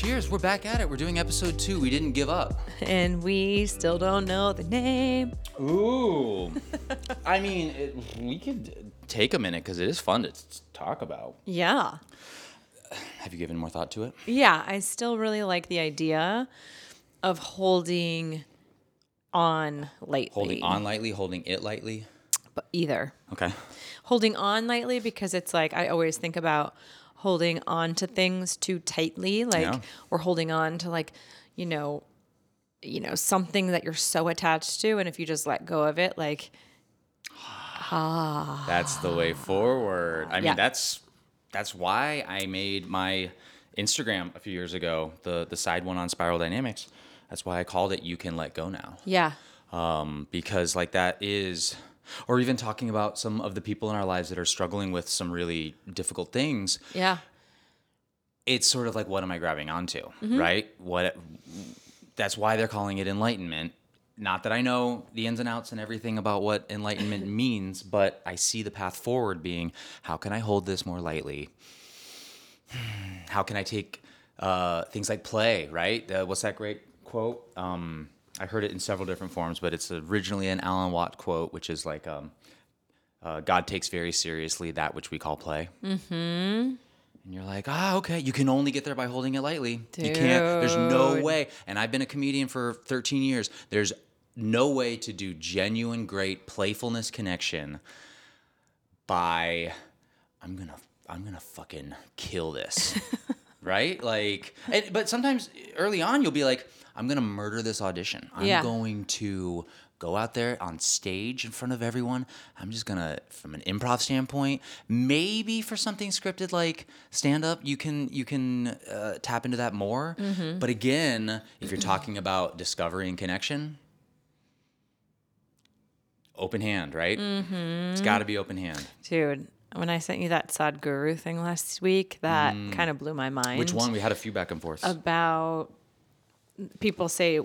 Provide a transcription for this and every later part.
Cheers. We're back at it. We're doing episode two. We didn't give up. And we still don't know the name. Ooh. I mean, it, we could take a minute because it is fun to talk about. Yeah. Have you given more thought to it? Yeah, I still really like the idea of holding on lightly. Holding on lightly, holding it lightly. But either. Okay. Holding on lightly because it's like I always think about holding on to things too tightly, like Yeah. or holding on to like, you know, you know, something that you're so attached to and if you just let go of it, like ah. That's the way forward. I mean, Yeah. that's that's why I made my Instagram a few years ago, the the side one on Spiral Dynamics. That's why I called it "You Can Let Go Now," yeah. um, because like that is, or even talking about some of the people in our lives that are struggling with some really difficult things. Yeah. It's sort of like, what am I grabbing onto, Mm-hmm. right? What? That's why they're calling it enlightenment. Not that I know the ins and outs and everything about what enlightenment means, but I see the path forward being how can I hold this more lightly? How can I take uh, things like play, right? Uh, what's that great quote? Um, I heard it in several different forms, but it's originally an Alan Watts quote, which is like, um, uh, God takes very seriously that which we call play. And you're like, ah, okay. You can only get there by holding it lightly. You can't. There's no way. And I've been a comedian for 13 years. There's no way to do genuine, great playfulness connection by, I'm gonna, I'm gonna fucking kill this, right? Like, and, but sometimes early on you'll be like, I'm gonna murder this audition. I'm Yeah. going to go out there on stage in front of everyone. I'm just gonna, from an improv standpoint, maybe for something scripted like stand up, you can you can uh, tap into that more. But again, if you're talking about discovery and connection, open hand, right? It's got to be open hand. Dude, when I sent you that Sadhguru thing last week, that kind of blew my mind. Mm. Which one? We had a few back and forths. About people say,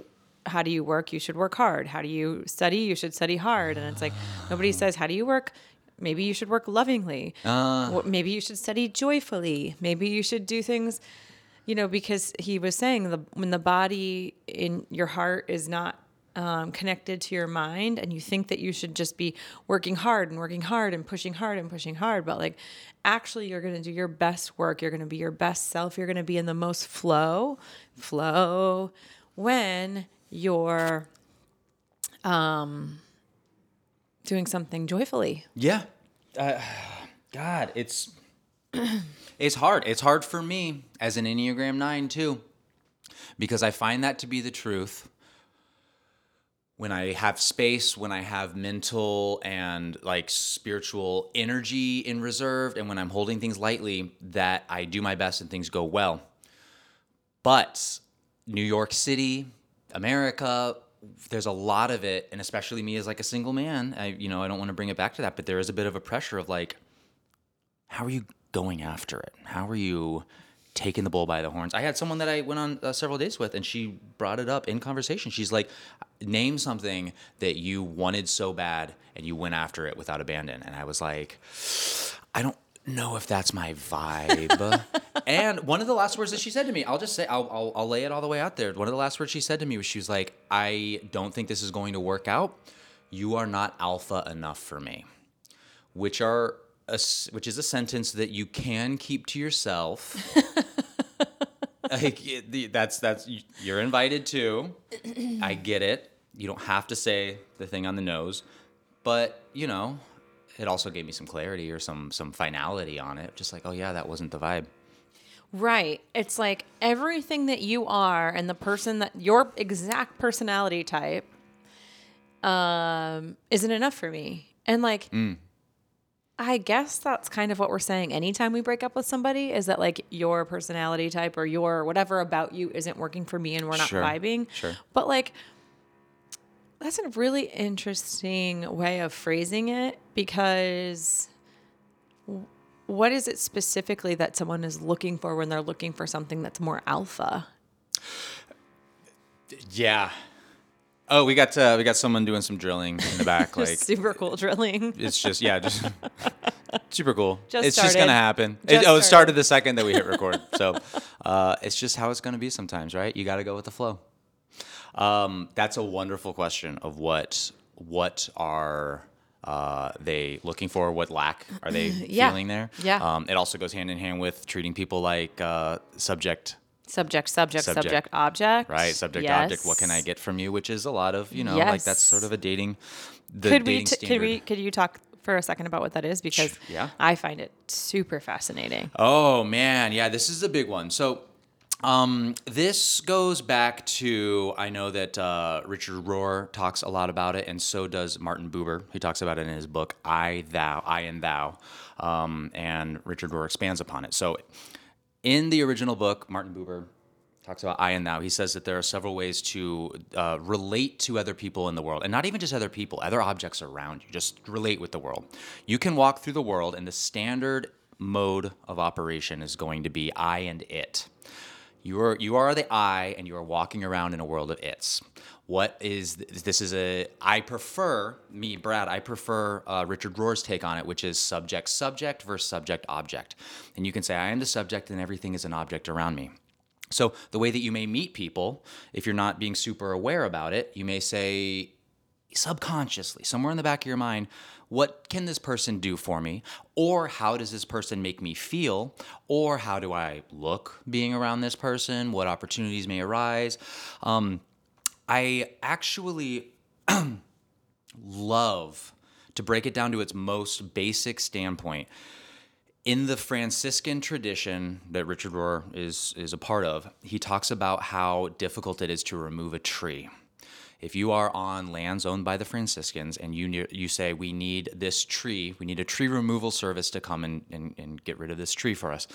how do you work? You should work hard. How do you study? You should study hard. And it's like, nobody says, how do you work? Maybe you should work lovingly. Wh- Maybe you should study joyfully. Maybe you should do things, you know, because he was saying the when the body in your heart is not um, connected to your mind, and you think that you should just be working hard and working hard and pushing hard and pushing hard, but like actually you're going to do your best work. You're going to be your best self. You're going to be in the most flow, flow when you're um, doing something joyfully. Yeah. Uh, God, it's it's hard. It's hard for me as an Enneagram 9 too. Because I find that to be the truth. When I have space, when I have mental and like spiritual energy in reserve, and when I'm holding things lightly, that I do my best and things go well. But New York City, America, there's a lot of it, and especially me as like a single man. I, you know, I don't want to bring it back to that, but there is a bit of a pressure of like, how are you going after it? How are you taking the bull by the horns? I had someone that I went on uh, several dates with, and she brought it up in conversation. She's like, name something that you wanted so bad and you went after it without abandon. And I was like, I don't know if that's my vibe. and one of the last words that she said to me, I'll just say, I'll, I'll, I'll lay it all the way out there. One of the last words she said to me was, she was like, I don't think this is going to work out. You are not alpha enough for me, which are a which is a sentence that you can keep to yourself. like that's that's you're invited to. I get it. You don't have to say the thing on the nose, but you know, it also gave me some clarity or some some finality on it. Just like, oh yeah, that wasn't the vibe. Right. It's like everything that you are and the person that your exact personality type um isn't enough for me. And like I guess that's kind of what we're saying anytime we break up with somebody is that like your personality type or your whatever about you isn't working for me and we're not Sure, vibing. sure. But like that's a really interesting way of phrasing it because what is it specifically that someone is looking for when they're looking for something that's more alpha? Yeah. Oh, we got uh, we got someone doing some drilling in the back. like Super cool drilling. it's just yeah, just super cool. Just it's just gonna happen. It- oh, it started started. the second that we hit record. so uh, it's just how it's gonna be sometimes, right? You got to go with the flow. Um, that's a wonderful question of what what are uh, they looking for? What lack are they Yeah. feeling there? Yeah. Um, it also goes hand in hand with treating people like uh, subject Subject, subject, Subject. subject, object. right? Subject object. What can I get from you? Which is a lot of you know, like that's sort of a dating. The Could we? T- could we? Could you talk for a second about what that is? Because yeah. I find it super fascinating. Oh man, yeah, this is a big one. So, um, this goes back to I know that uh, Richard Rohr talks a lot about it, and so does Martin Buber. He talks about it in his book "I Thou," I and Thou, um, and Richard Rohr expands upon it. So, in the original book, Martin Buber talks about I and thou. He says that there are several ways to uh, relate to other people in the world, and not even just other people, other objects around you. Just relate with the world. You can walk through the world, and the standard mode of operation is going to be I and it. You are you are the I, and you are walking around in a world of its. What is this? Is a I prefer me, Brad. I prefer uh, Richard Rohr's take on it, which is subject subject versus subject object. And you can say I am the subject, and everything is an object around me. So the way that you may meet people, if you're not being super aware about it, you may say subconsciously, somewhere in the back of your mind, what can this person do for me? Or how does this person make me feel? Or how do I look being around this person? What opportunities may arise? Um, I actually love to break it down to its most basic standpoint in the Franciscan tradition that Richard Rohr is is a part of, he talks about how difficult it is to remove a tree. If you are on lands owned by the Franciscans and you you say we need this tree, we need a tree removal service to come and, and, and get rid of this tree for us,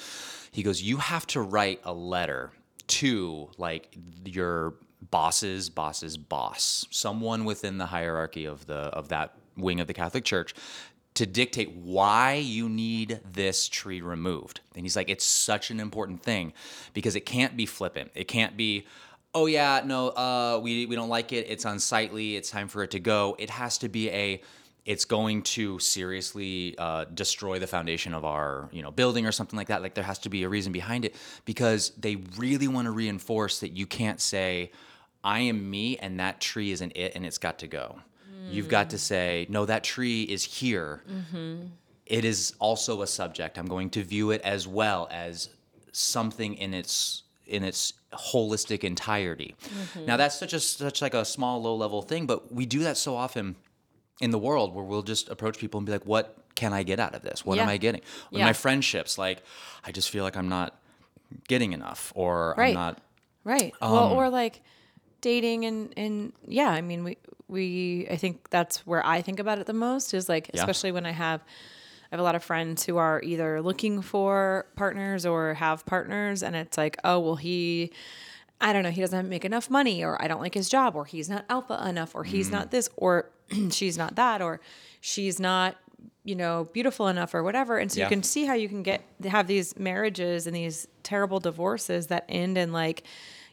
he goes, you have to write a letter to like your boss's bosses, boss, someone within the hierarchy of the of that wing of the Catholic Church, to dictate why you need this tree removed. And he's like, it's such an important thing because it can't be flippant. It can't be, oh yeah, no, uh, we we don't like it. It's unsightly. It's time for it to go. It has to be a it's going to seriously uh, destroy the foundation of our you know building or something like that like there has to be a reason behind it because they really want to reinforce that you can't say i am me and that tree isn't it and it's got to go you've got to say no that tree is here It is also a subject i'm going to view it as well as something in its in its holistic entirety now that's such a such like a small low level thing but we do that so often in the world where we'll just approach people and be like, what can I get out of this? What am I getting? With Yeah. my friendships, like, I just feel like I'm not getting enough or I'm not. Right. Um, well, or like dating and and yeah, I mean we we I think that's where I think about it the most is like Yeah. especially when I have I have a lot of friends who are either looking for partners or have partners and it's like, "Oh, well he I don't know, he doesn't make enough money or I don't like his job or he's not alpha enough or Mm. he's not this or she's not that or she's not you know beautiful enough or whatever and so Yeah. you can see how you can get have these marriages and these terrible divorces that end in like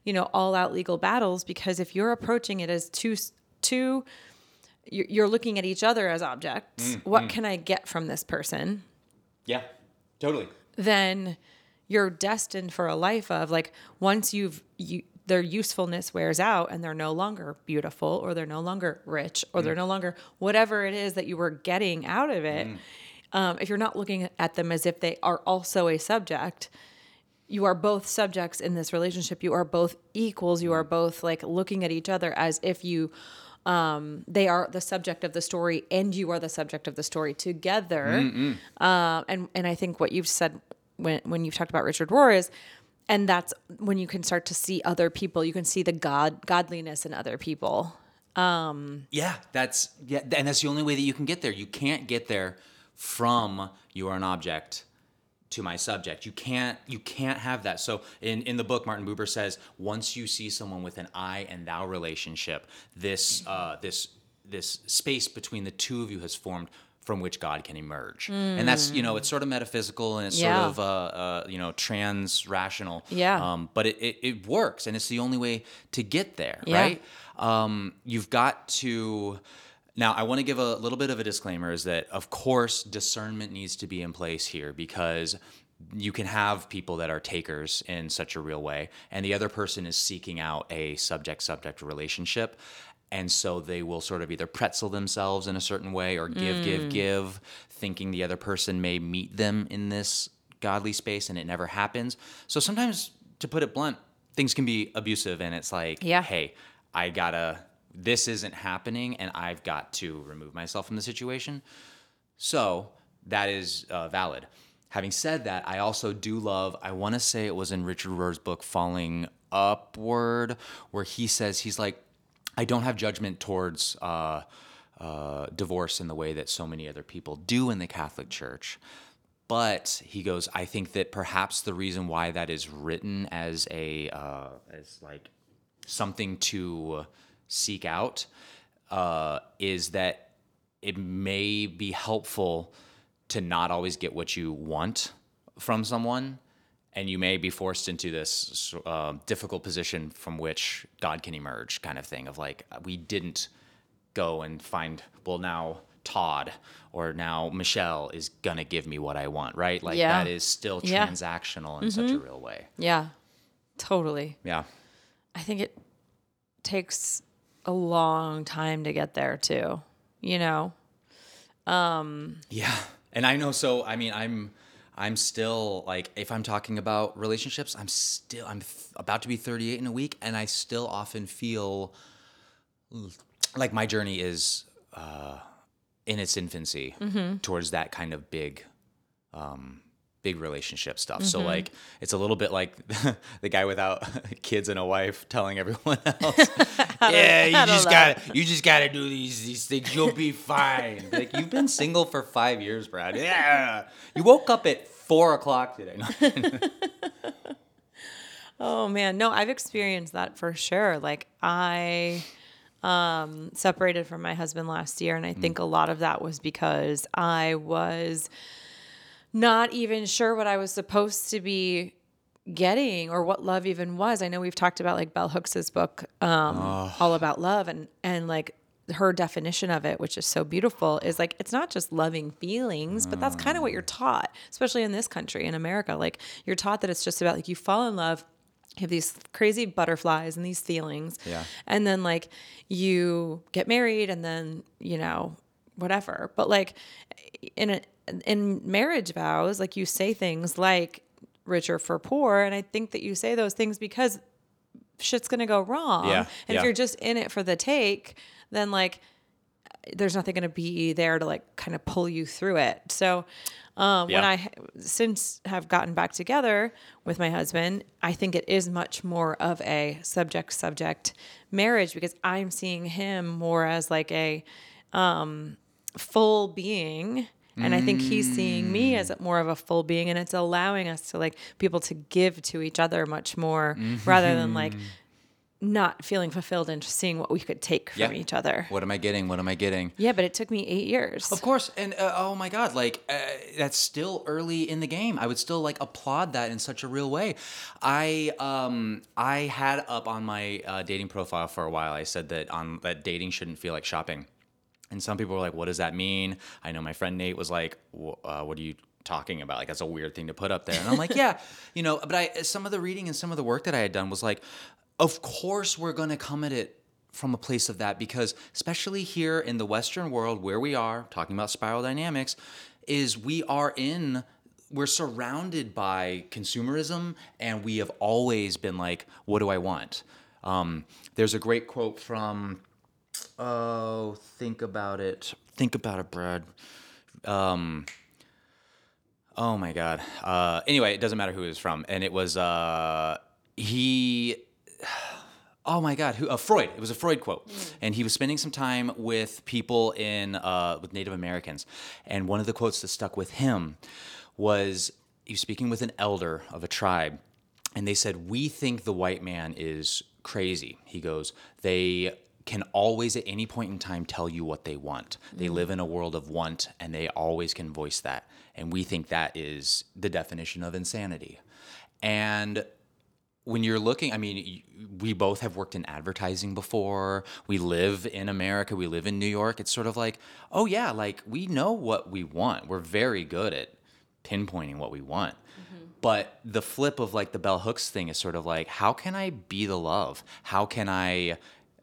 you know all out legal battles because if you're approaching it as two two you're looking at each other as objects Mm, what can i get from this person? Yeah, totally. then you're destined for a life of like once you've you their usefulness wears out and they're no longer beautiful or they're no longer rich or they're no longer whatever it is that you were getting out of it um, if you're not looking at them as if they are also a subject you are both subjects in this relationship you are both equals you are both like looking at each other as if you um, they are the subject of the story and you are the subject of the story together um, and and I think what you've said when when you've talked about Richard Rohr is, and that's when you can start to see other people. You can see the god godliness in other people. Um, yeah, that's yeah, and that's the only way that you can get there. You can't get there from you are an object to my subject. You can't you can't have that. So in in the book, Martin Buber says once you see someone with an I and thou relationship, this uh, this this space between the two of you has formed from which God can emerge. And that's, you know, it's sort of metaphysical and it's Yeah. sort of, uh, uh, you know, trans rational. Yeah. Um, but it, it, it works and it's the only way to get there, Yeah. right? Um, you've got to. Now, I want to give a little bit of a disclaimer is that, of course, discernment needs to be in place here because you can have people that are takers in such a real way, and the other person is seeking out a subject subject relationship. And so they will sort of either pretzel themselves in a certain way or give, give, mm. give, thinking the other person may meet them in this godly space and it never happens. So sometimes, to put it blunt, things can be abusive and it's like, Yeah. hey, I gotta, this isn't happening and I've got to remove myself from the situation. So that is uh, valid. Having said that, I also do love, I want to say it was in Richard Rohr's book, Falling Upward, where he says, he's like, I don't have judgment towards uh, uh, divorce in the way that so many other people do in the Catholic Church. But he goes, I think that perhaps the reason why that is written as a, uh, as like something to seek out uh, is that it may be helpful to not always get what you want from someone and you may be forced into this uh, difficult position from which god can emerge kind of thing of like we didn't go and find well now todd or now michelle is gonna give me what i want right like Yeah. that is still Yeah. Mm-hmm. transactional in such a real way Yeah. Totally. yeah I think it takes a long time to get there too. You know? Um Yeah. And I know so I mean I'm I'm still like if I'm talking about relationships, I'm still I'm th- about to be 38 in a week and I still often feel like my journey is uh in its infancy towards that kind of big um big relationship stuff. So like it's a little bit like the guy without kids and a wife telling everyone else, "Yeah, you just that. got to you just got to do these these things. You'll be fine." like you've been single for five years, Brad. Yeah, you woke up at four o'clock today. Oh man, no, I've experienced that for sure. Like I um separated from my husband last year and I think a lot of that was because I was not even sure what I was supposed to be getting or what love even was. I know we've talked about like Bell Hooks's book um all about love and and like her definition of it, which is so beautiful, is like it's not just loving feelings, but that's kind of what you're taught, especially in this country, in America. Like you're taught that it's just about like you fall in love, you have these crazy butterflies and these feelings. Yeah. And then like you get married and then, you know, whatever. But like in a in marriage vows, like you say things like richer for poor. And I think that you say those things because shit's gonna go wrong. Yeah, And yeah. if you're just in it for the take, then like there's nothing going to be there to like kind of pull you through it. So um, when I since have gotten back together with my husband, I think it is much more of a subject subject marriage because I'm seeing him more as like a um, full being. And I think he's seeing me as more of a full being, and it's allowing us to like people to give to each other much more rather than like not feeling fulfilled and just seeing what we could take from Yeah. each other. what am I getting? What am I getting? Yeah, but it took me eight years. Of course, and uh, oh my God, like uh, that's still early in the game. I would still like applaud that in such a real way. I um I had up on my uh, dating profile for a while. I said that on that dating shouldn't feel like shopping, and some people were like, "What does that mean?" I know my friend Nate was like, uh, "What are you?" talking about like that's a weird thing to put up there and i'm like yeah you know but i some of the reading and some of the work that i had done was like of course we're going to come at it from a place of that because especially here in the western world where we are talking about spiral dynamics is we are in we're surrounded by consumerism and we have always been like what do i want um, there's a great quote from oh think about it think about it brad um, oh my god uh, anyway it doesn't matter who it was from and it was uh, he Oh my God, who? Uh, Freud. It was a Freud quote, and he was spending some time with people in uh, with Native Americans, and one of the quotes that stuck with him was he was speaking with an elder of a tribe, and they said, "We think the white man is crazy." He goes, "They can always at any point in time tell you what they want. Mm-hmm. They live in a world of want and they always can voice that. And we think that is the definition of insanity. And when you're looking, I mean, we both have worked in advertising before. We live in America. We live in New York. It's sort of like, oh, yeah, like we know what we want. We're very good at pinpointing what we want. But the flip of like the bell hooks thing is sort of like, how can I be the love? How can I,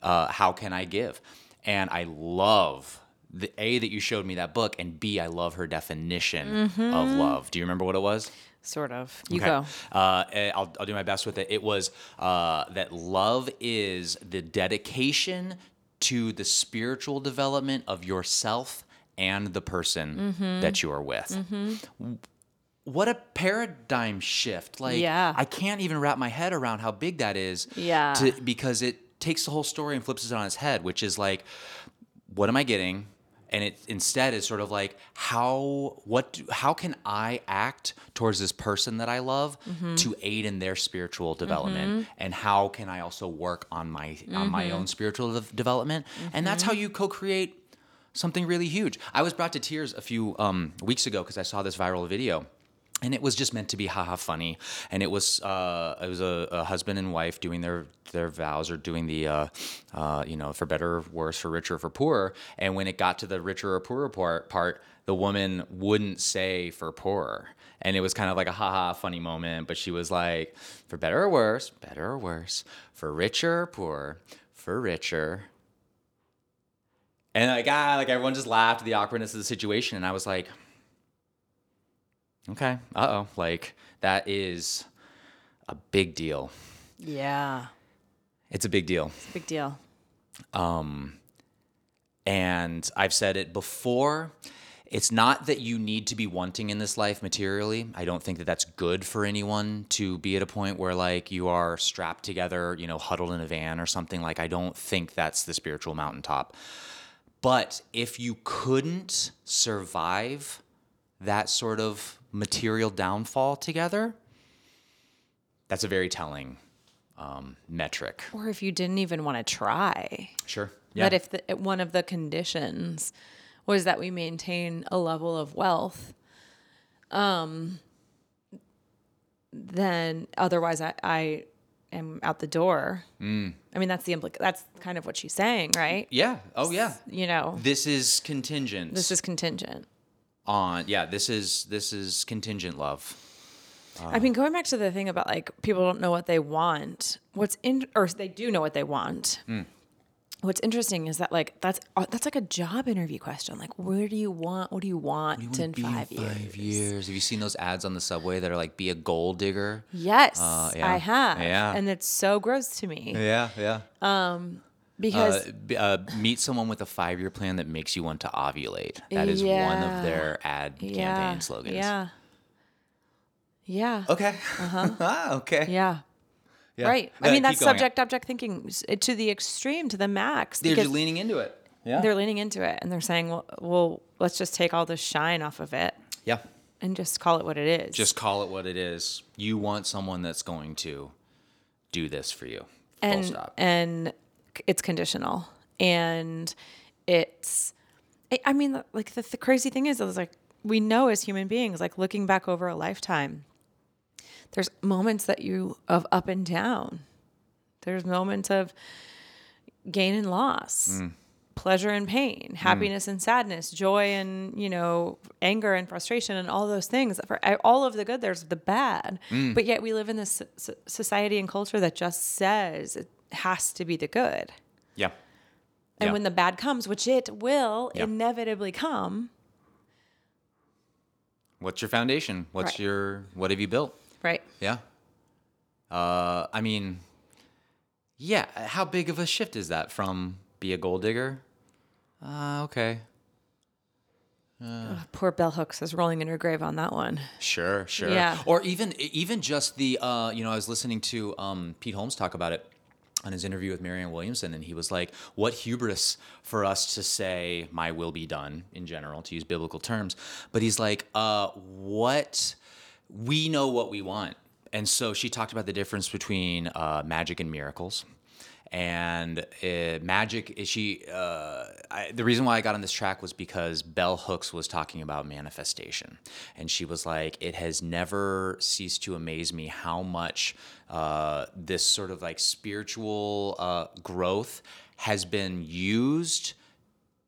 uh, how can I give? And I love the A that you showed me that book, and B, I love her definition of love. Do you remember what it was? Sort of. You Okay. go. Uh, eh, I'll, I'll do my best with it. It was uh, that love is the dedication to the spiritual development of yourself and the person Mm-hmm. that you are with. What a paradigm shift. Like, Yeah. I can't even wrap my head around how big that is. Yeah. To, because it takes the whole story and flips it on its head, which is like, what am I getting? And it instead is sort of like how what do, how can I act towards this person that I love mm-hmm. to aid in their spiritual development, mm-hmm. and how can I also work on my on my mm-hmm. own spiritual de- development, and that's how you co-create something really huge. I was brought to tears a few um, weeks ago because I saw this viral video. And it was just meant to be haha funny, and it was uh, it was a, a husband and wife doing their their vows or doing the uh, uh, you know for better or worse for richer or for poorer. And when it got to the richer or poorer part, part, the woman wouldn't say for poorer, and it was kind of like a haha funny moment. But she was like, for better or worse, better or worse, for richer or poorer, for richer, and like ah, like everyone just laughed at the awkwardness of the situation, and I was like, okay, uh oh, like that is a big deal. Yeah. It's a big deal. It's a big deal. Um, and I've said it before. It's not that you need to be wanting in this life materially. I don't think that that's good for anyone to be at a point where like you are strapped together, you know, huddled in a van or something. Like I don't think that's the spiritual mountaintop. But if you couldn't survive that sort of material downfall together, that's a very telling um, metric. Or if you didn't even want to try. Sure. That if the, one of the conditions was that we maintain a level of wealth, um, then otherwise I, I am out the door. Mm. I mean, that's the implic. That's kind of what she's saying, right? yeah. Oh yeah. You know, This is contingent. this is contingent. On yeah. This is this is contingent love. I mean, going back to the thing about like people don't know what they want. What's in, or they do know what they want. What's interesting is that like that's uh, that's like a job interview question. Like, where do you want? What do you want in Be five, Five years? years. Have you seen those ads on the subway that are like "Be a gold digger"? Yes, Uh, yeah. I have. Yeah. and it's so gross to me Yeah, yeah. Because Uh, b- uh, meet someone with a five-year plan that makes you want to ovulate. That is one of their ad yeah, campaign slogans. yeah, yeah, Okay. ah, okay. yeah. Yeah. Right. I Uh, mean, that's subject object thinking to the extreme, to the max. They're because- just leaning into it. Yeah. they're leaning into it and they're saying, well, well, let's just take all the shine off of it yeah. and just call it what it is. Just call it what it is. You want someone that's going to do this for you. Full and stop. and c- it's conditional. And it's I- I mean like the, the crazy thing is is like we know as human beings like looking back over a lifetime there's moments that you of up and down. There's moments of gain and loss Mm. pleasure and pain happiness and sadness joy and you know anger and frustration and all those things. For all of the good there's the bad. Mm. but yet we live in this society and culture that just says it has to be the good yeah. and Yeah. when the bad comes which it will Yeah. inevitably come What's your foundation? What's Right. your what have you built? right Yeah. Uh, I mean, yeah. How big of a shift is that from be a gold digger? Uh, okay. poor bell hooks is rolling in her grave on that one Sure, sure. Yeah. Or even even just the uh, you know, I was listening to um, Pete Holmes talk about it on his interview with Marianne Williamson, and he was like, "What hubris for us to say my will be done in general, to use biblical terms." But he's like, uh, "What we know what we want," and so she talked about the difference between uh, magic and miracles. and uh, magic is she uh, I, the reason why i got on this track was because bell hooks was talking about manifestation and she was like it has never ceased to amaze me how much uh, this sort of like spiritual uh, growth has been used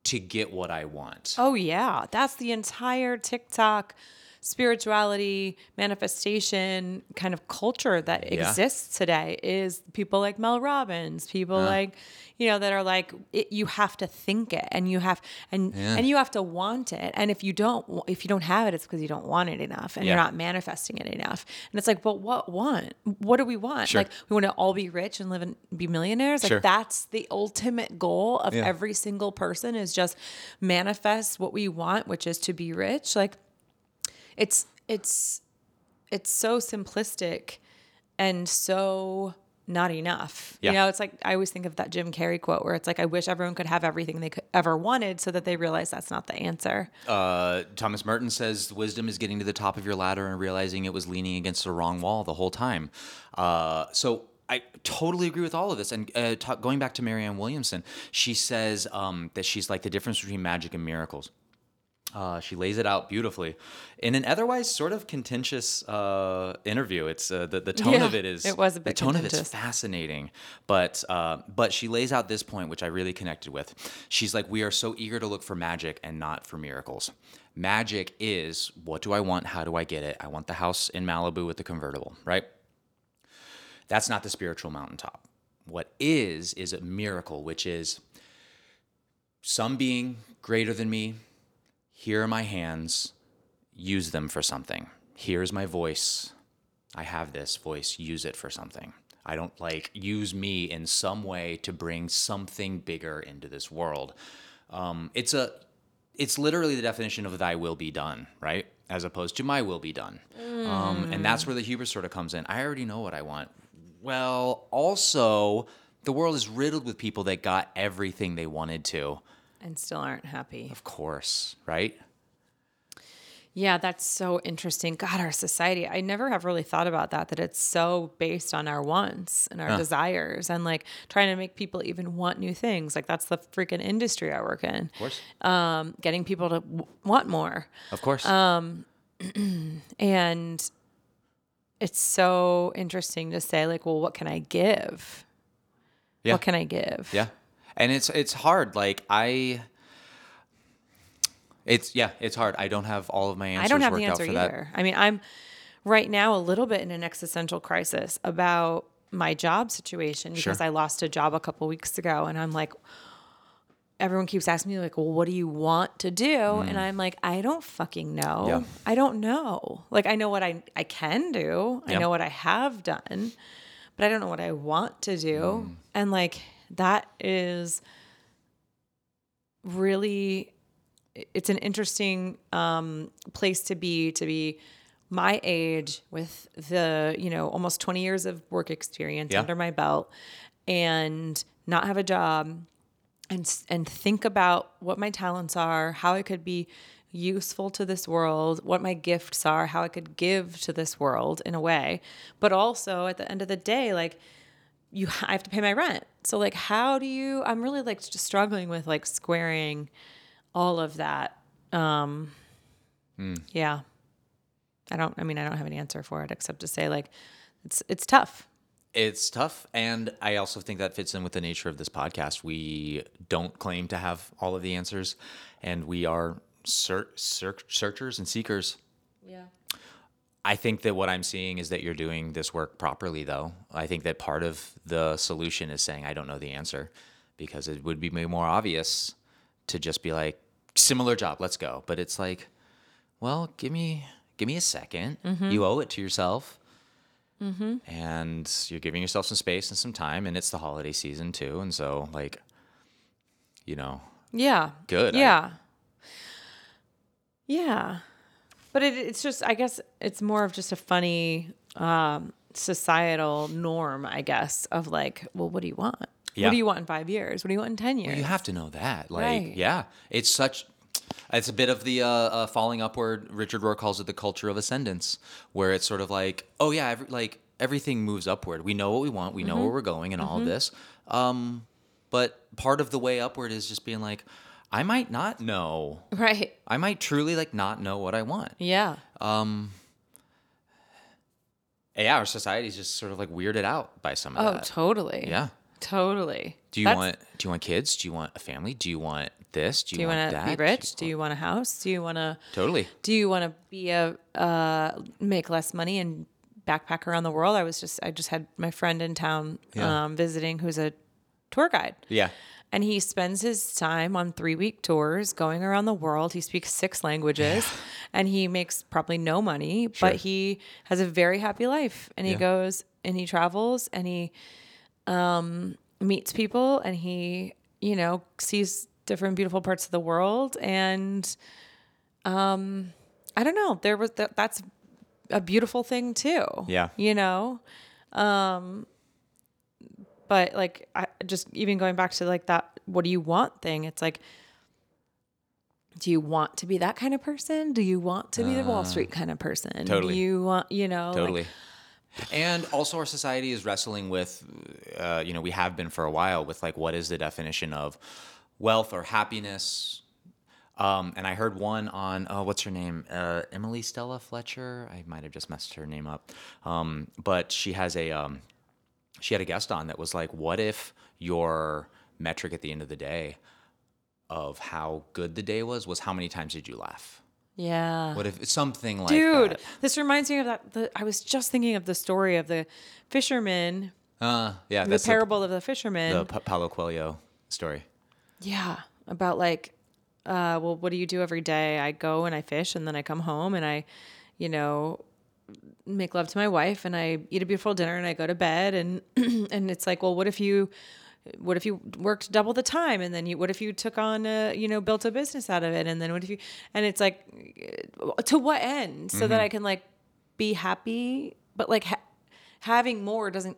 to get what i want. Oh yeah, that's the entire TikTok spirituality manifestation kind of culture that Yeah. exists today is people like Mel Robbins, people uh-huh. like you know that are like it, you have to think it and you have and Yeah. and you have to want it and if you don't if you don't have it it's because you don't want it enough and you're not manifesting it enough and it's like but what want what do we want Sure. like we want to all be rich and live and be millionaires like Sure. that's the ultimate goal of Yeah. every single person is just manifest what we want which is to be rich like it's it's it's so simplistic and so not enough. Yeah. You know, it's like I always think of that Jim Carrey quote where it's like I wish everyone could have everything they could ever wanted so that they realize that's not the answer. uh, Thomas Merton says wisdom is getting to the top of your ladder and realizing it was leaning against the wrong wall the whole time. Uh, so I totally agree with all of this. And uh, ta- going back to Marianne Williamson, she says um, that she's like the difference between magic and miracles. Uh, she lays it out beautifully in an otherwise sort of contentious uh, interview. It's uh, the the tone Yeah, of it is it was a the bit tone of it's contentious. fascinating, but uh, but she lays out this point which I really connected with. She's like, we are so eager to look for magic and not for miracles. Magic is what do I want? How do I get it? I want the house in Malibu with the convertible, right? That's not the spiritual mountaintop. What is is a miracle, which is some being greater than me. Here are my hands. Use them for something. Here's my voice. I have this voice. Use it for something. I don't like use me in some way to bring something bigger into this world. Um, it's a, it's literally the definition of "Thy will be done," right? As opposed to "My will be done," um, and that's where the hubris sort of comes in. I already know what I want. Well, also, the world is riddled with people that got everything they wanted to. And still aren't happy. Of course, right? Yeah, that's so interesting. God, our society, I never have really thought about that, that it's so based on our wants and our desires and like trying to make people even want new things. Like that's the freaking industry I work in. Of course. Um, getting people to w- want more. Of course. And it's so interesting to say, like, well, what can I give? Yeah. What can I give? Yeah. And it's it's hard. Like I it's yeah, it's hard. I don't have all of my answers I don't have worked the answer out for that. either. I mean, I'm right now a little bit in an existential crisis about my job situation because Sure. I lost a job a couple weeks ago and I'm like everyone keeps asking me like, "Well, what do you want to do?" And I'm like, "I don't fucking know. Mm. Yeah. I don't know. Like I know what I I can do. I know what I have done, but I don't know what I want to do." Mm. And like that is really it's an interesting um, place to be to be my age with the you know almost 20 years of work experience Yeah. under my belt and not have a job and and think about what my talents are how i could be useful to this world what my gifts are how i could give to this world in a way but also at the end of the day like you I have to pay my rent. So like how do you I'm really like just struggling with like squaring all of that. Um yeah. I don't I mean I don't have an answer for it except to say like it's it's tough. It's tough, and I also think that fits in with the nature of this podcast. We don't claim to have all of the answers, and we are ser- ser- searchers and seekers. Yeah. I think that what I'm seeing is that you're doing this work properly, though. I think that part of the solution is saying, I don't know the answer, because it would be more obvious to just be like, similar job, let's go. But it's like, well, give me, give me a 2nd mm-hmm. You owe it to yourself. Mm-hmm. And you're giving yourself some space and some time, and it's the holiday season too. And so, like, you know, Yeah. Good. I- Yeah. But it, it's just, I guess it's more of just a funny um, societal norm, I guess, of like, well, what do you want? Yeah. What do you want in five years? What do you want in 10 years? You have to know that. Like, Right. yeah, it's such. It's a bit of the uh, uh, falling upward. Richard Rohr calls it the culture of ascendance, where it's sort of like, oh yeah, every, like everything moves upward. We know what we want. We know Mm-hmm. where we're going, and all of this. Um, but part of the way upward is just being like, I might not know. Right. I might truly like not know what I want. Yeah. Um yeah, our society's just sort of like weirded out by some of Oh, that. Oh, totally. Yeah. Totally. Do you That's- want do you want kids? Do you want a family? Do you want this? Do you, Do you want, want to that? be Do rich? you Do you want a house? Do you want to? Totally. Do you want to be a uh, make less money and backpack around the world? I was just I just had my friend in town Yeah. um, visiting who's a tour guide. Yeah. And he spends his time on three week tours going around the world. He speaks six languages and he makes probably no money, Sure. but he has a very happy life. And he Yeah. goes and he travels and he um, meets people and he, you know, sees different beautiful parts of the world. And um, I don't know, there was that, that's a beautiful thing too. Yeah. You know? Um, but like I just even going back to like that what do you want thing it's like do you want to be that kind of person do you want to be the wall street kind of person totally. do you want you know like- Totally. and also, our society is wrestling with, uh, you know, we have been for a while with like, what is the definition of wealth or happiness? Um, and I heard one on, oh, what's her name? Uh, Emily Stella Fletcher. I might have just messed her name up. Um, but she has a, um, she had a guest on that was like, what if your metric at the end of the day of how good the day was was how many times did you laugh? yeah What if it's something like dude that? this reminds me of that the, i was just thinking of the story of the fisherman Uh, yeah, the that's the- parable of the fisherman the Pa- Paulo Coelho story. Yeah, about like, uh, well, what do you do every day? I go and I fish, and then I come home and I, you know, make love to my wife, and I eat a beautiful dinner, and I go to bed, and and it's like, well, what if you, what if you worked double the time, and then you, what if you took on, a, you know, built a business out of it, and then what if you, and it's like, to what end? So Mm-hmm. that I can like be happy, but like ha- having more doesn't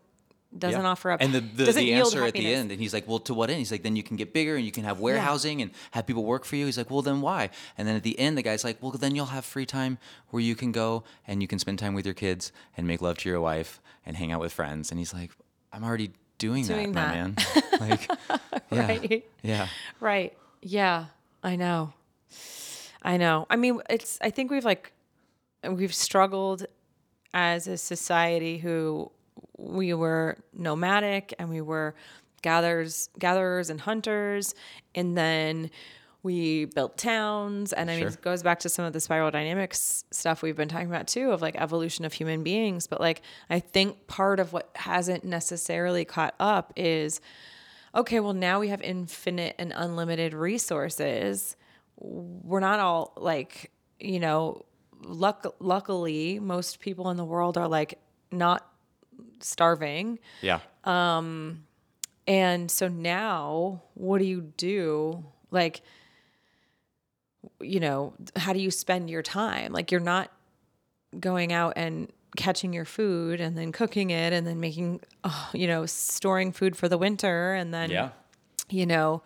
doesn't Yeah. offer up And the, the, the answer at the end, and he's like, well, to what end? He's like, then you can get bigger and you can have warehousing and have people work for you. He's like, well, then why? And then at the end, the guy's like, well, then you'll have free time where you can go and you can spend time with your kids and make love to your wife and hang out with friends. And he's like, I'm already doing, Doing that, that. my man. like, yeah, Right. yeah, Right. Yeah, I know. I know. I mean, it's I think we've like we've struggled as a society who we were nomadic and we were gatherers gatherers and hunters and then we built towns and I mean it goes back to some of the spiral dynamics stuff we've been talking about too of like evolution of human beings but like I think part of what hasn't necessarily caught up is okay, well, now we have infinite and unlimited resources. We're not all like, you know, luck- luckily, most people in the world are like not starving. yeah. Um and so now, what do you do? Like, you know, how do you spend your time? Like, you're not going out and catching your food and then cooking it and then making, oh, you know, storing food for the winter and then Yeah. you know,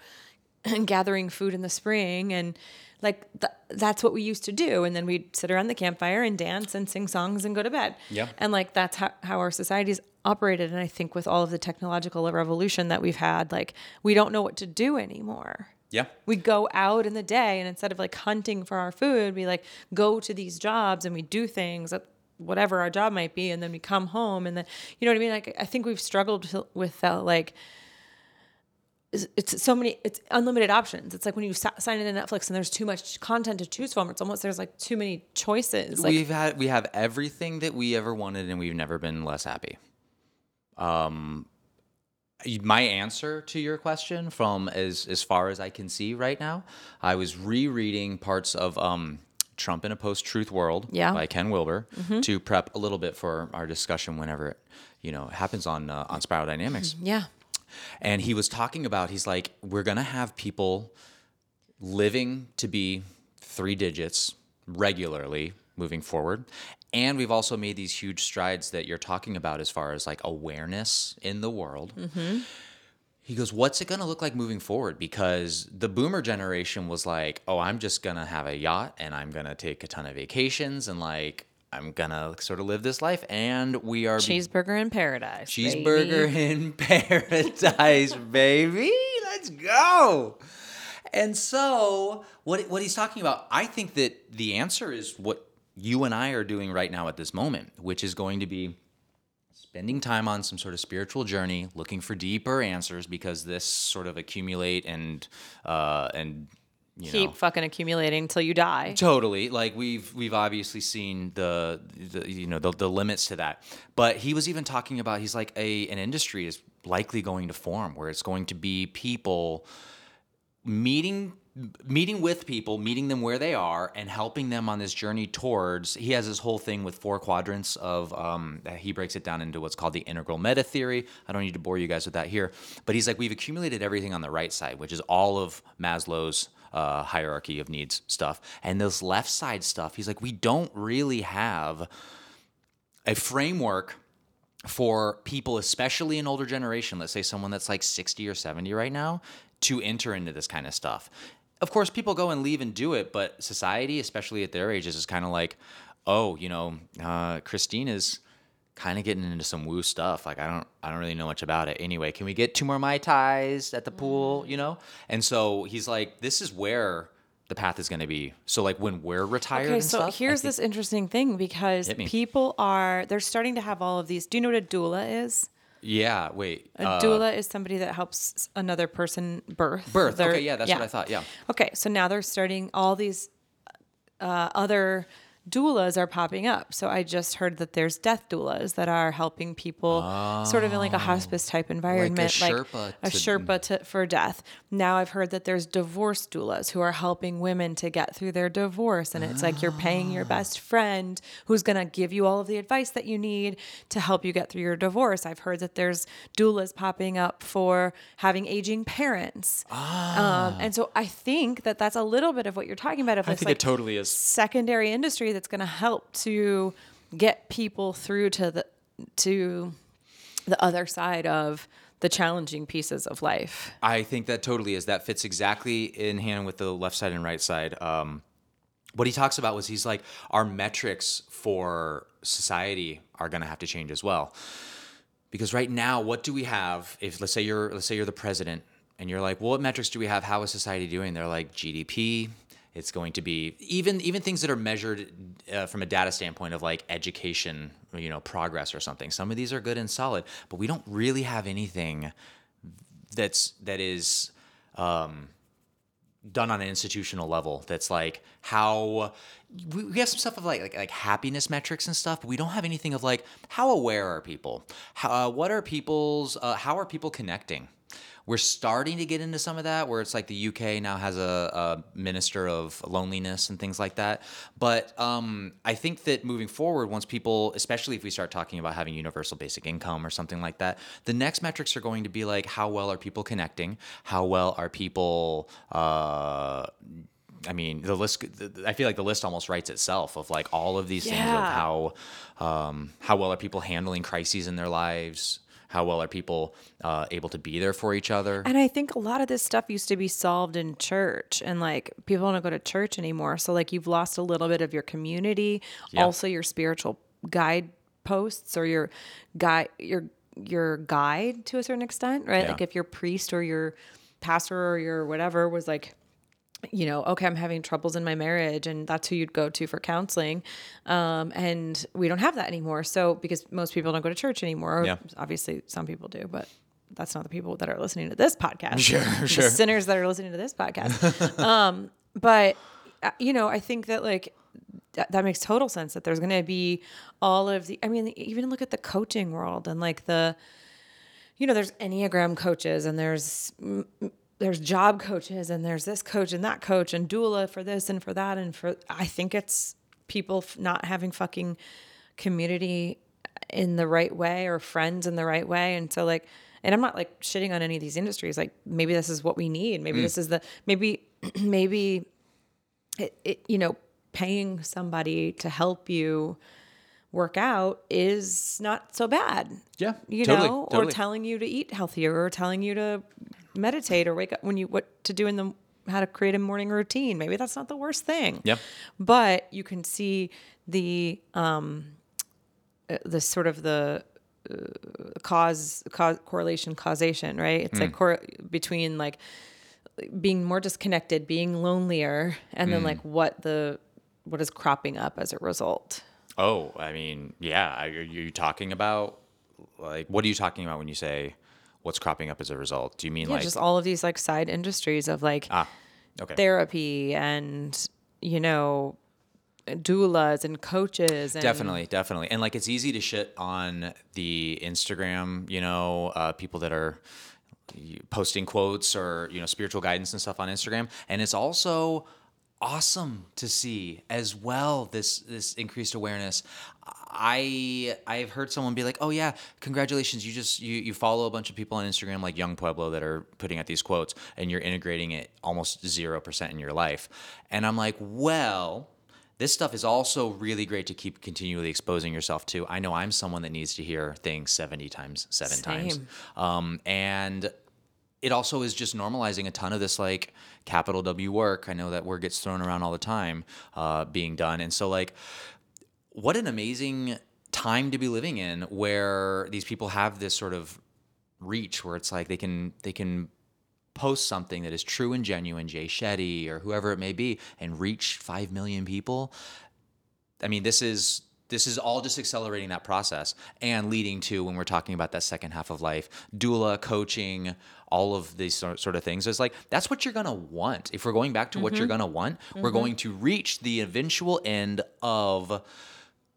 gathering food in the spring and like th- that's what we used to do and then we'd sit around the campfire and dance and sing songs and go to bed Yeah. and like that's how, how our society's operated and i think with all of the technological revolution that we've had like we don't know what to do anymore Yeah. we go out in the day and instead of like hunting for our food we like go to these jobs and we do things that whatever our job might be and then we come home and then you know what i mean? Like i think we've struggled with- that like it's- so many it's unlimited options. It's like when you sign into netflix and there's too much content to choose from it's almost there's like too many choices like we've had we have everything that we ever wanted and we've never been less happy. Um my answer to your question from as as far as i can see right now i was rereading parts of um trump in a post-truth world Yeah. Mm-hmm. by ken wilber to prep a little bit for our discussion whenever it you know happens on uh, on spiral dynamics yeah and he was talking about he's like we're going to have people living to be three digits regularly moving forward and we've also made these huge strides that you're talking about as far as like awareness in the world mm-hmm. he goes what's it going to look like moving forward because the boomer generation was like oh i'm just going to have a yacht and i'm going to take a ton of vacations and like I'm gonna sort of live this life, and we are Cheeseburger in paradise. cheeseburger baby. in paradise, baby. Let's go. And so, what what he's talking about, I think that the answer is what you and I are doing right now at this moment, which is going to be spending time on some sort of spiritual journey, looking for deeper answers, because this sort of accumulate and uh, and you Keep know fucking accumulating until you die. Totally. Like we've we've obviously seen the, the you know the, the limits to that. But he was even talking about he's like a an industry is likely going to form where it's going to be people meeting meeting with people, meeting them where they are, and helping them on this journey towards. He has this whole thing with four quadrants of. Um, he breaks it down into what's called the integral meta theory. I don't need to bore you guys with that here, but he's like we've accumulated everything on the right side, which is all of Maslow's uh, hierarchy of needs stuff, and this left side stuff. He's like we don't really have a framework for people, especially an older generation, let's say someone that's like 60 or 70 right now, to enter into this kind of stuff. Of course, people go and leave and do it, but society, especially at their ages, is kind of like, oh, you know, uh, Christine is kind of getting into some woo stuff. Like I don't, I don't really know much about it. Anyway, can we get two more mai tais at the pool? You know, and so he's like, this is where the path is going to be. So like when we're retired, Okay, so stuff, here's this interesting thing because people are they're starting to have all of these. Do you know what a doula is? Yeah, wait. A uh, doula is somebody that helps another person birth. birth. Okay, yeah, that's what I thought. Yeah. Okay, so now they're starting all these uh, other doulas are popping up. So I just heard that there's death doulas that are helping people sort of in like a hospice type environment, Sherpa a to- Sherpa to, for death. Now I've heard that there's divorce doulas who are helping women to get through their divorce, and it's like you're paying your best friend who's going to give you all of the advice that you need to help you get through your divorce. I've heard that there's doulas popping up for having aging parents, um, and so I think that that's a little bit of what you're talking about. Of I this, think like, it totally is. secondary industry that's going to help to get people through to the to the other side of the challenging pieces of life. I think that totally is. That fits exactly in hand with the left side and right side. Um, what he talks about was he's like our metrics for society are going to have to change as well. Because right now, what do we have? If let's say you're let's say you're the president and you're like, well, what metrics do we have? How is society doing? They're like GDP. It's going to be even even things that are measured uh, from a data standpoint of like education, you know, progress or something. Some of these are good and solid, but we don't really have anything that's that is um, done on an institutional level. That's like how we, have some stuff of like, like like happiness metrics and stuff, but we don't have anything of like how aware are people? How, uh, what are people's? Uh, how are people connecting? We're starting to get into some of that, where it's like the UK now has a, a minister of loneliness and things like that. But um, I think that moving forward, once people, especially if we start talking about having universal basic income or something like that, the next metrics are going to be like how well are people connecting? How well are people? Uh, I mean, the list. the- I feel like the list almost writes itself of like all of these things of how um, how well are people handling crises in their lives. How well are people uh, able to be there for each other? And I think a lot of this stuff used to be solved in church and like people don't go to church anymore. So like you've lost a little bit of your community, Yeah. also your spiritual guideposts or your guide your your guide to a certain extent, right? Yeah. Like if your priest or your pastor or your whatever was like you know, okay, I'm having troubles in my marriage, and that's who you'd go to for counseling. Um, and we don't have that anymore. So, because most people don't go to church anymore, Yeah. obviously some people do, but that's not the people that are listening to this podcast. Sure, The sure. sinners that are listening to this podcast. um, but, uh, you know, I think that like, that, that makes total sense that there's going to be all of the, I mean, even look at the coaching world and like the, you know, there's Enneagram coaches and there's there's job coaches and there's this coach and that coach and doula for this and for that and for I think it's people f- not having fucking community in the right way or friends in the right way. And so like and I'm not like shitting on any of these industries. Like maybe this is what we need. Maybe mm. this is the maybe maybe it, it you know paying somebody to help you work out is not so bad. Yeah, you totally, know, or telling you to eat healthier, or telling you to meditate, or wake up when you what to do in the how to create a morning routine. Maybe that's not the worst thing. Yep. But you can see the um, uh, the sort of the uh, cause, cause correlation causation, right? It's like cor- between like being more disconnected, being lonelier, and then like what the what is cropping up as a result. Oh, I mean, yeah. Are you talking about like what are you talking about when you say what's cropping up as a result? Do you mean Yeah, like just all of these like side industries of like ah, okay, therapy and you know doulas and coaches and definitely, definitely, and like it's easy to shit on the Instagram, you know, uh, people that are posting quotes or you know spiritual guidance and stuff on Instagram, and it's also awesome to see as well this this increased awareness i i've heard someone be like oh yeah congratulations you just you you follow a bunch of people on instagram like Yung Pueblo that are putting out these quotes and you're integrating it almost 0% in your life and i'm like well this stuff is also really great to keep continually exposing yourself to. I know I'm someone that needs to hear things 70 times, seven times. Same. Um, and it also is just normalizing a ton of this like capital W work. I know that word gets thrown around all the time uh, being done. And so, like, what an amazing time to be living in where these people have this sort of reach where it's like they can they can post something that is true and genuine, Jay Shetty or whoever it may be, and reach five million people. I mean, this is this is all just accelerating that process and leading to when we're talking about that second half of life, doula coaching, all of these sort of things. It's like that's what you're gonna want. If we're going back to what you're mm-hmm. gonna want, we're mm-hmm. going to reach the eventual end of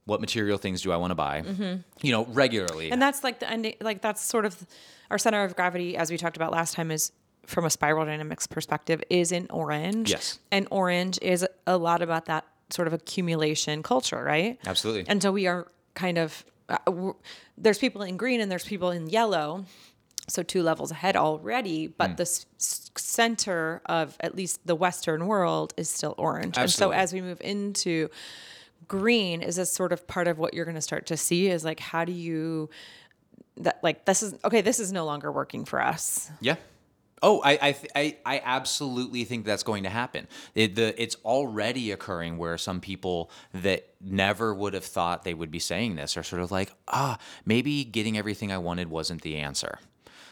what material things do I want to buy, mm-hmm. you know, regularly. and that's like the ending like that's sort of our center of gravity as we talked about last time is from a spiral dynamics perspective is in orange Yes. and orange is a lot about that sort of accumulation culture right Absolutely. and so we are kind of uh, there's people in green and there's people in yellow so two levels ahead already but Hmm. the s- center of at least the western world is still orange Absolutely. and so as we move into green is a sort of part of what you're going to start to see is like how do you that like this is okay this is no longer working for us Yeah. Oh, I I, th- I I absolutely think that's going to happen. It, the it's already occurring where some people that never would have thought they would be saying this are sort of like, ah, maybe getting everything I wanted wasn't the answer.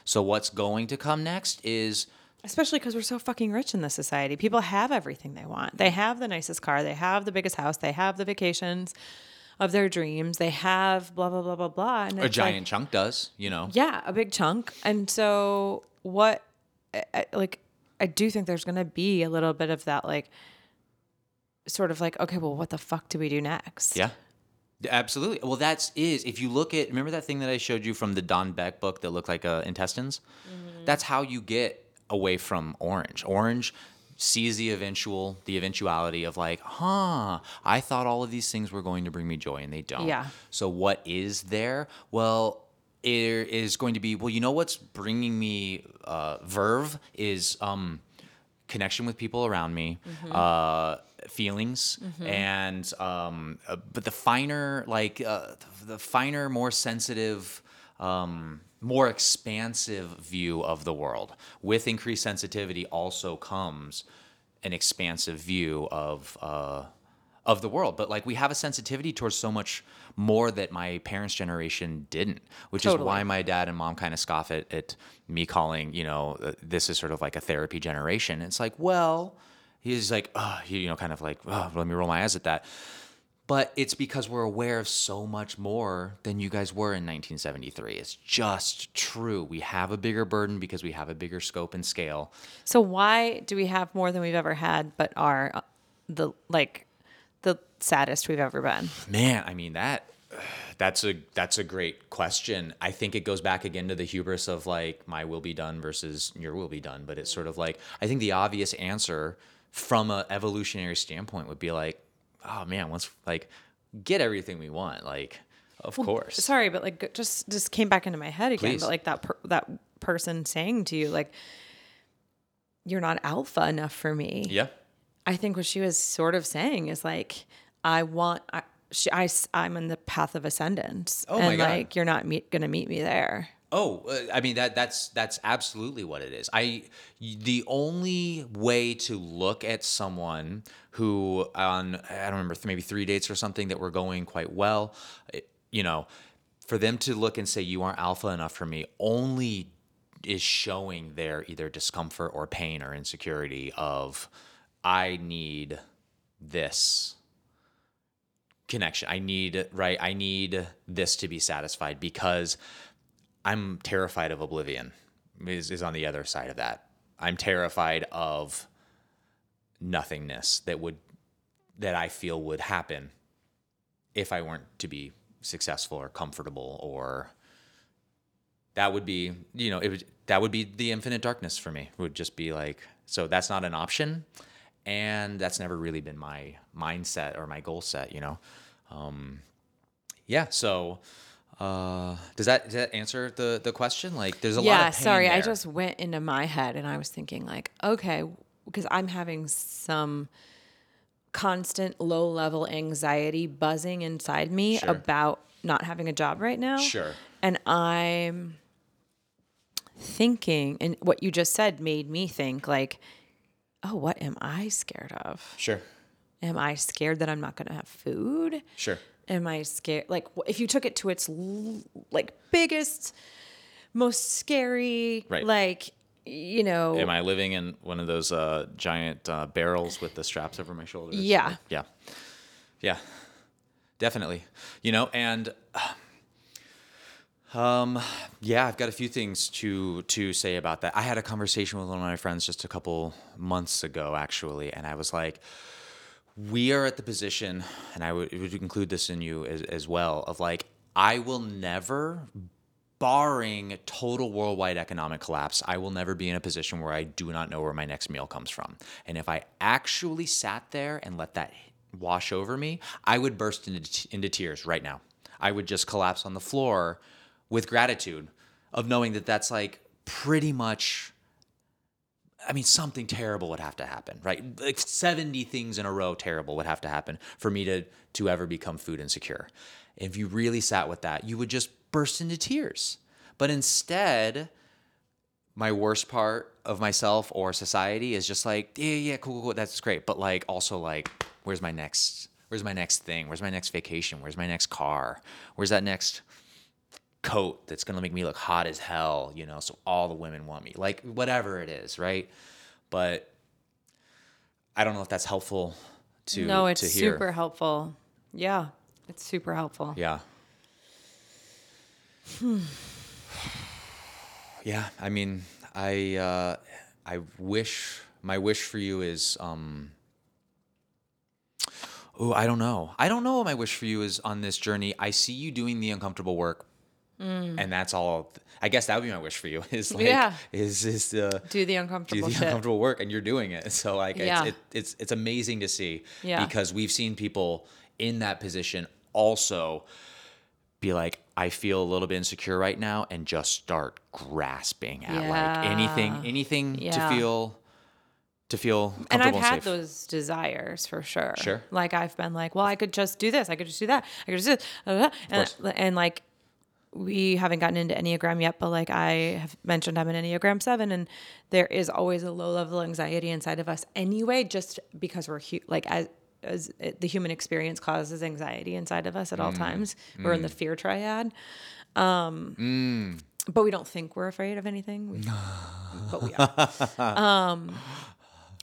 So what's going to come next is especially because we're so fucking rich in this society people have everything they want they have the nicest car they have the biggest house they have the vacations of their dreams they have blah blah blah blah blah and a it's like- giant chunk does, you know. Yeah, a big chunk. And so what I- like I do think there's going to be a little bit of that like sort of like okay, well what the fuck do we do next? Yeah. Absolutely. Well, that's is if you look at remember that thing that I showed you from the Don Beck book that looked like uh, intestines. That's how you get away from orange. Orange sees the eventual, the eventuality of like, huh, I thought all of these things were going to bring me joy, and they don't. Yeah. So what is there? Well, it is going to be well. You know what's bringing me uh, verve is um, connection with people around me, uh, feelings, and um, uh, but the finer, like uh, the finer, more sensitive. Um, more expansive view of the world. With increased sensitivity, also comes an expansive view of uh, of the world. But like we have a sensitivity towards so much more that my parents' generation didn't, which is why my dad and mom kind of scoff at, at me calling, you know, uh, this is sort of like a therapy generation. It's like, well, he's like, oh, you know, kind of like, oh, let me roll my eyes at that. But it's because we're aware of so much more than you guys were in 1973. It's just true. We have a bigger burden because we have a bigger scope and scale. So why do we have more than we've ever had but are uh, the like the saddest we've ever been? Man, I mean that that's a that's a great question. I think it goes back again to the hubris of like my will be done versus your will be done, but it's sort of like I think the obvious answer from an evolutionary standpoint would be like, oh man, let's like get everything we want, like of course. Sorry, but like just just came back into my head again. Please. But like that per, that person saying to you like you're not alpha enough for me. Yeah. I think what she was sort of saying is like, I want, I, she, I, I'm in the path of ascendance. Oh and God. like, you're not meet, gonna meet me there. Oh, uh, I mean that that's that's absolutely what it is. I the only way to look at someone who on I don't remember maybe three dates or something that were going quite well, it- you know, for them to look and say you aren't alpha enough for me only is showing their either discomfort or pain or insecurity of I need this connection. I need right. I need this to be satisfied because I'm terrified of oblivion. Is is on the other side of that. I'm terrified of nothingness that would that I feel would happen if I weren't to be successful or comfortable or that would be you know it would that would be the infinite darkness for me it would just be like so that's not an option and that's never really been my mindset or my goal set you know um yeah so uh does that does that answer the the question like there's a lot yeah, of pain sorry. I just went into my head and I was thinking like, okay, because I'm having some constant low level anxiety buzzing inside me Sure. about not having a job right now. Sure. And I'm thinking and what you just said made me think like, oh, what am I scared of? sure Am I scared that I'm not going to have food? sure am I scared? Like, if you took it to its like biggest, most scary, Right. like, you know, am i living in one of those uh giant uh, barrels with the straps over my shoulders Yeah. yeah yeah definitely you know and um yeah i've got a few things to to say about that i had a conversation with one of my friends just a couple months ago actually and i was like we are at the position and i would, would include this in you as, as well of like i will never barring total worldwide economic collapse, I will never be in a position where I do not know where my next meal comes from. And if I actually sat there and let that wash over me, I would burst into, into tears right now. I would just collapse on the floor with gratitude of knowing that that's like pretty much. I mean, something terrible would have to happen, right? Like 70 things in a row terrible would have to happen for me to to ever become food insecure. If you really sat with that, you would just burst into tears. But instead, my worst part of myself or society is just like, yeah, yeah, cool, cool, cool, that's great. But like, also like, where's my next, where's my next thing? Where's my next vacation? Where's my next car? Where's that next coat that's gonna make me look hot as hell? You know, so all the women want me. Like whatever it is, right? But I don't know if that's helpful to no, it's to super helpful. Yeah, it's super helpful. Yeah. yeah, I mean, I uh, I wish my wish for you is um Oh, I don't know. I don't know what my wish for you is on this journey. I see you doing the uncomfortable work. And that's all. I guess that would be my wish for you. Is like, Yeah. is is uh, Do the uncomfortable, do the shit. uncomfortable work and you're doing it so like Yeah. it's, it, it's it's amazing to see Yeah. because we've seen people in that position also be like i feel a little bit insecure right now and just start grasping at like anything anything Yeah. to feel to feel and I've had those desires for sure. Sure. Like I've been like, well, I could just do this. I could just do that. I could just do this. And, and like, we haven't gotten into Enneagram yet, but like I have mentioned, I'm an Enneagram seven, and there is always a low level anxiety inside of us anyway, just because we're hu- like as as it, the human experience causes anxiety inside of us at all Mm. times. We're in the fear triad. Um, Mm. But we don't think we're afraid of anything. We, but we are. Um,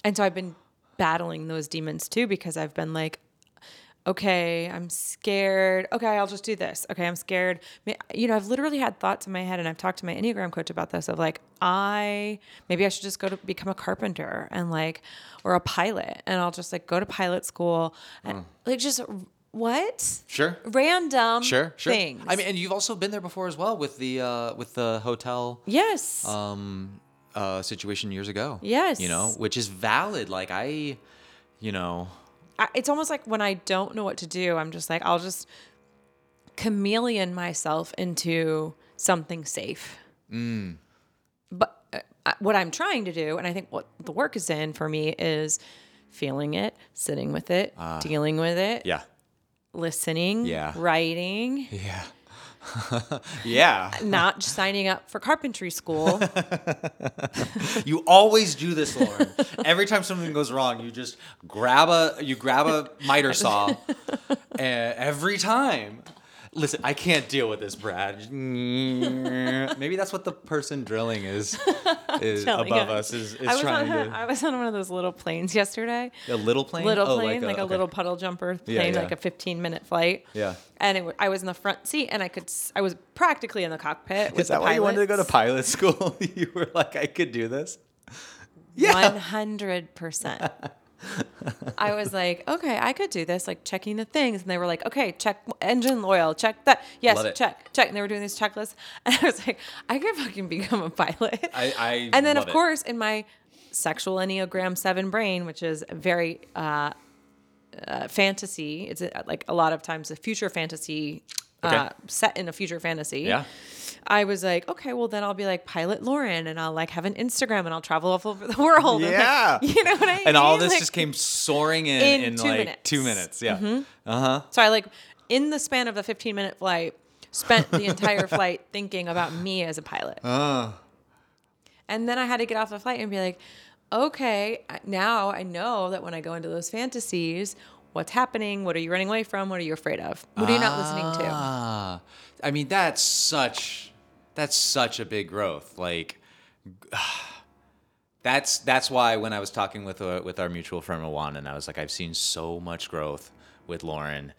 and so I've been battling those demons too because I've been like, okay, I'm scared. Okay, I'll just do this. Okay, I'm scared. You know, I've literally had thoughts in my head, and I've talked to my Enneagram coach about this of like, I maybe I should just go to become a carpenter and like, or a pilot, and I'll just like go to pilot school and like just what? sure Random sure sure things. i mean and you've also been there before as well with the uh with the hotel yes. um uh situation years ago Yes. you know which is valid like i you know I, it's almost like when I don't know what to do, I'm just like, I'll just chameleon myself into something safe. But uh, what I'm trying to do, and I think what the work is in for me, is feeling it, sitting with it, dealing with it, yeah listening, Yeah. writing, yeah Yeah. not signing up for carpentry school. You always do this, Lauren. Every time something goes wrong, you just grab a you grab a miter saw. Eh, every time. Listen, I can't deal with this, Brad. Maybe that's what the person drilling is is above you. us is, is I was trying on to I was on one of those little planes yesterday. a little plane. Little Oh, plane, like, a, okay. little puddle jumper plane, Yeah, yeah. like a 15 minute flight. Yeah. And it, I was in the front seat, and I could. I was practically in the cockpit. Is that why you wanted to go to pilot school? you were like, I could do this. Yeah. One hundred percent. I was like, okay, I could do this, like checking the things, and they were like, okay, check engine oil, check that, yes, check, check, and they were doing these checklists, and I was like, I could fucking become a pilot. I- I and then of it. course in my sexual enneagram seven brain, which is very uh, uh, fantasy, it's uh, like a lot of times a future fantasy. Uh, set in a future fantasy. Yeah. I was like, okay, well then I'll be like Pilot Lauren, and I'll like have an Instagram, and I'll travel all over the world. and, like, Yeah. you know what I mean? And all this Like- just came soaring in In in, two like minutes. two minutes. Yeah. Uh huh. So I like in the span of a 15 minute flight, spent the entire flight thinking about me as a pilot. Uh. And then I had to get off the flight and be like, okay, now I know that when I go into those fantasies, what's happening? What are you running away from? What are you afraid of? What are you not listening to? Ah, I mean that's such that's such a big growth. Like that's that's why when I was talking with uh, with our mutual friend Juan, and I was like, I've seen so much growth with Lauren.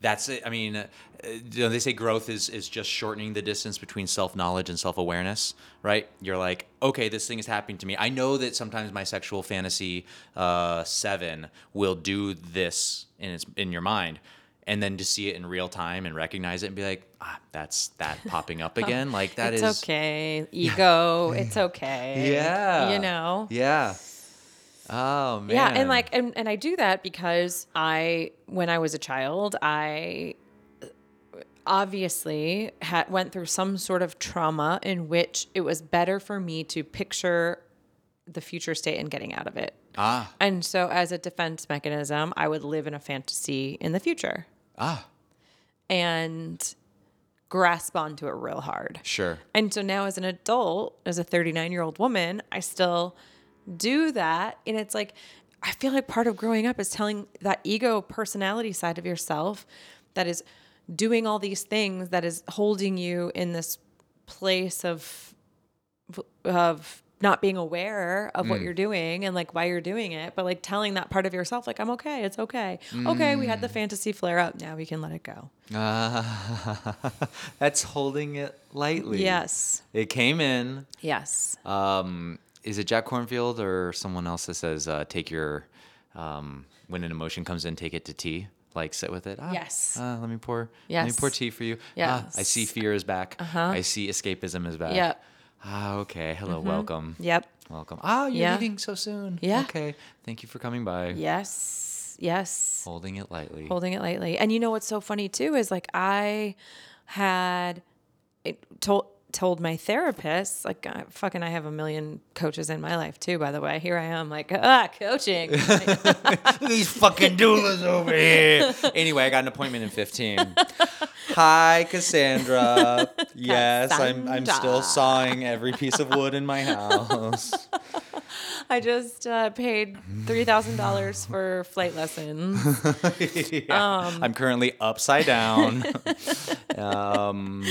That's it. I mean, uh, you know, they say growth is is just shortening the distance between self knowledge and self awareness, right? You're like, okay, this thing is happening to me. I know that sometimes my sexual fantasy uh, seven will do this in its in your mind, and then to see it in real time and recognize it and be like, ah, that's that popping up again. Like that is it's okay. Ego. it's okay. Yeah. You know? Yeah. Oh man. Yeah, and like and, and I do that because I when I was a child, I obviously had went through some sort of trauma in which it was better for me to picture the future state and getting out of it. ah And so as a defense mechanism, I would live in a fantasy in the future ah and grasp onto it real hard. sure. And so now, as an adult, as a 39 year old woman, I still do that. And it's like, I feel like part of growing up is telling that ego personality side of yourself that is doing all these things that is holding you in this place of of not being aware of what you're doing and like why you're doing it but like telling that part of yourself like I'm okay it's okay okay we had the fantasy flare up now we can let it go Ah, that's holding it lightly. yes It came in. yes Um, is it Jack Kornfield or someone else that says uh, take your um, when an emotion comes in, take it to tea. Like sit with it. Ah, Yes. Uh, let me pour. Yes. Let me pour tea for you. Ah, I see fear is back. Uh-huh. I see escapism is back. Yep. Ah, okay. Hello. Welcome. yep Welcome. Ah, you're Yeah. leaving so soon. Yeah. Okay. Thank you for coming by. Yes. Yes. Holding it lightly. Holding it lightly. And you know what's so funny too is like I had it told told my therapist like I, fucking I have a million coaches in my life too by the way. Here I am like ah coaching. These fucking doulas over here. Anyway, I got an appointment in 15. Hi, Cassandra. Yes, I'm I'm still sawing every piece of wood in my house. I just uh, paid $3,000 for flight lessons. Yeah. Um, I'm currently upside down. um,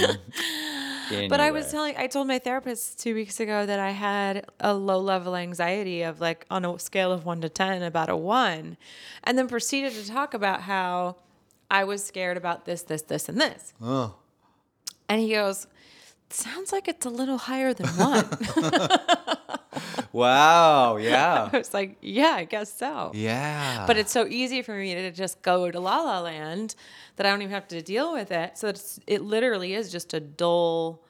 But I was telling, I told my therapist two weeks ago that I had a low level anxiety of like on a scale of one to 10, about a one. And then proceeded to talk about how I was scared about this, this, this, and this. Oh. And he goes, Sounds like it's a little higher than one. Wow. Yeah. I was like, Yeah, I guess so. Yeah. But it's so easy for me to just go to La La Land that I don't even have to deal with it. So it's, it literally is just a dull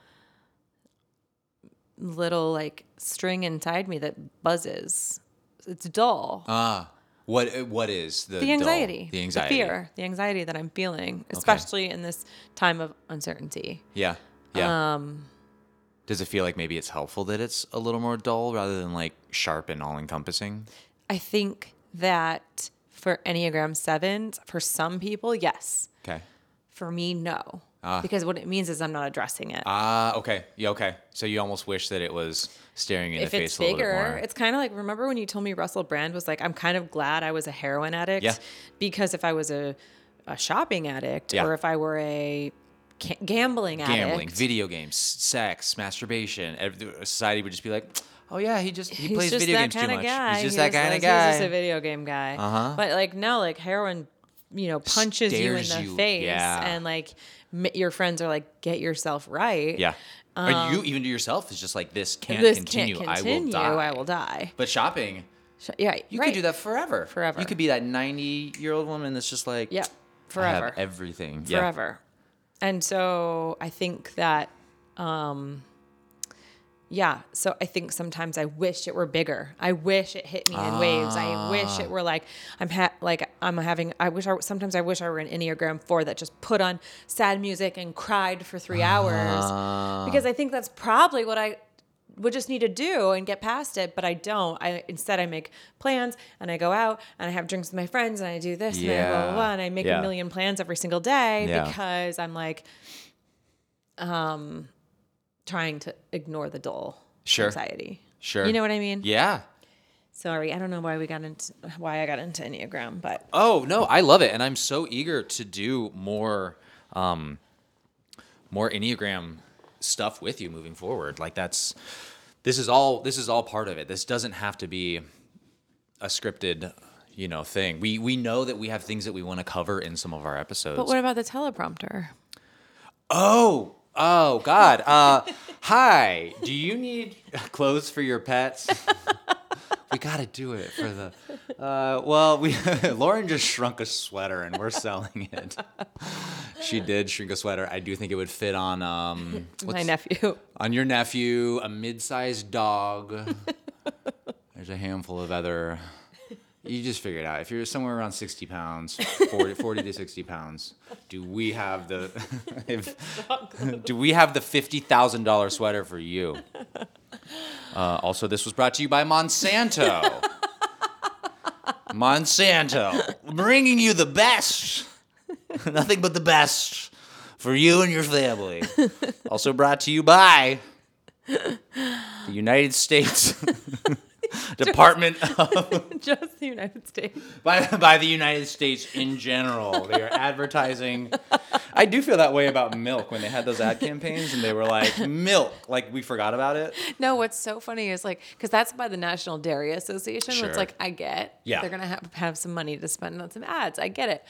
little like string inside me that buzzes. It's dull. ah, what what is the the dull- anxiety, The fear, the anxiety that I'm feeling, especially in this time of uncertainty. Yeah. Yeah. Um, Does it feel like maybe it's helpful that it's a little more dull rather than like sharp and all encompassing? I think that for Enneagram sevens, for some people, yes. Okay. For me, no. Ah. because what it means is I'm not addressing it. Ah, okay. Yeah, okay. So you almost wish that it was staring in if the it's face a little bit bigger, more. it's kind of like remember when you told me Russell Brand was like, I'm kind of glad I was a heroin addict Yeah. because if I was a, a shopping addict Yeah. or if I were a ca- gambling, Gambling, addict, video games, sex, masturbation. Society would just be like, oh yeah, he just he he's plays just video that games too much. guy. He's just that kind of guy. He's just a video game guy. Uh-huh. But like no, like heroin, you know, punches you in Stares the you, face, yeah. and like m- your friends are like, get yourself right. Yeah. or you even to yourself is just like this can't Um, This continue. can't. I will die. I will die. But shopping, Sh- Yeah, you right. could do that forever. Forever. You could be that ninety-year-old woman that's just like, Yep. I have Forever. everything. Yeah. forever. And so I think that, um, yeah. So I think sometimes I wish it were bigger. I wish it hit me in waves. I wish it were like I'm ha- like I'm having. I wish I sometimes I wish I were an Enneagram four that just put on sad music and cried for three hours because I think that's probably what I would just need to do and get past it, but I don't. I instead I make plans and I go out and I have drinks with my friends and I do this and I blah, blah, blah and I make Yeah. a million plans every single day Yeah. because I'm like um trying to ignore the dull Sure. anxiety. Sure. You know what I mean? Yeah. Sorry, I don't know why we got into why I got into Enneagram, but Oh no, I love it, and I'm so eager to do more, um, more Enneagram stuff with you moving forward. Like that's, this is all this is all part of it. This doesn't have to be a scripted, you know, thing. We we know that we have things that we want to cover in some of our episodes. but what about the teleprompter? Oh, oh God. Uh, hi. Do you need clothes for your pets? we got to do it for the. Uh, well, we Lauren just shrunk a sweater and we're selling it. She did shrink a sweater. I do think it would fit on um My nephew. on your nephew, a mid-sized dog. There's a handful of other. You just figure it out. If you're somewhere around 60 pounds, 40, 40 to 60 pounds, do we have the if, do we have the fifty thousand dollar sweater for you? Uh, also, this was brought to you by Monsanto. Monsanto, bringing you the best, nothing but the best for you and your family. Also brought to you by the United States Department of Just the United States. by, by the United States in general. They are advertising. I do feel that way about milk when they had those ad campaigns and they were like milk, like we forgot about it. No, what's so funny is like, because that's by the National Dairy Association. Sure. It's like, I get, Yeah. they're going to have, have some money to spend on some ads. I get it.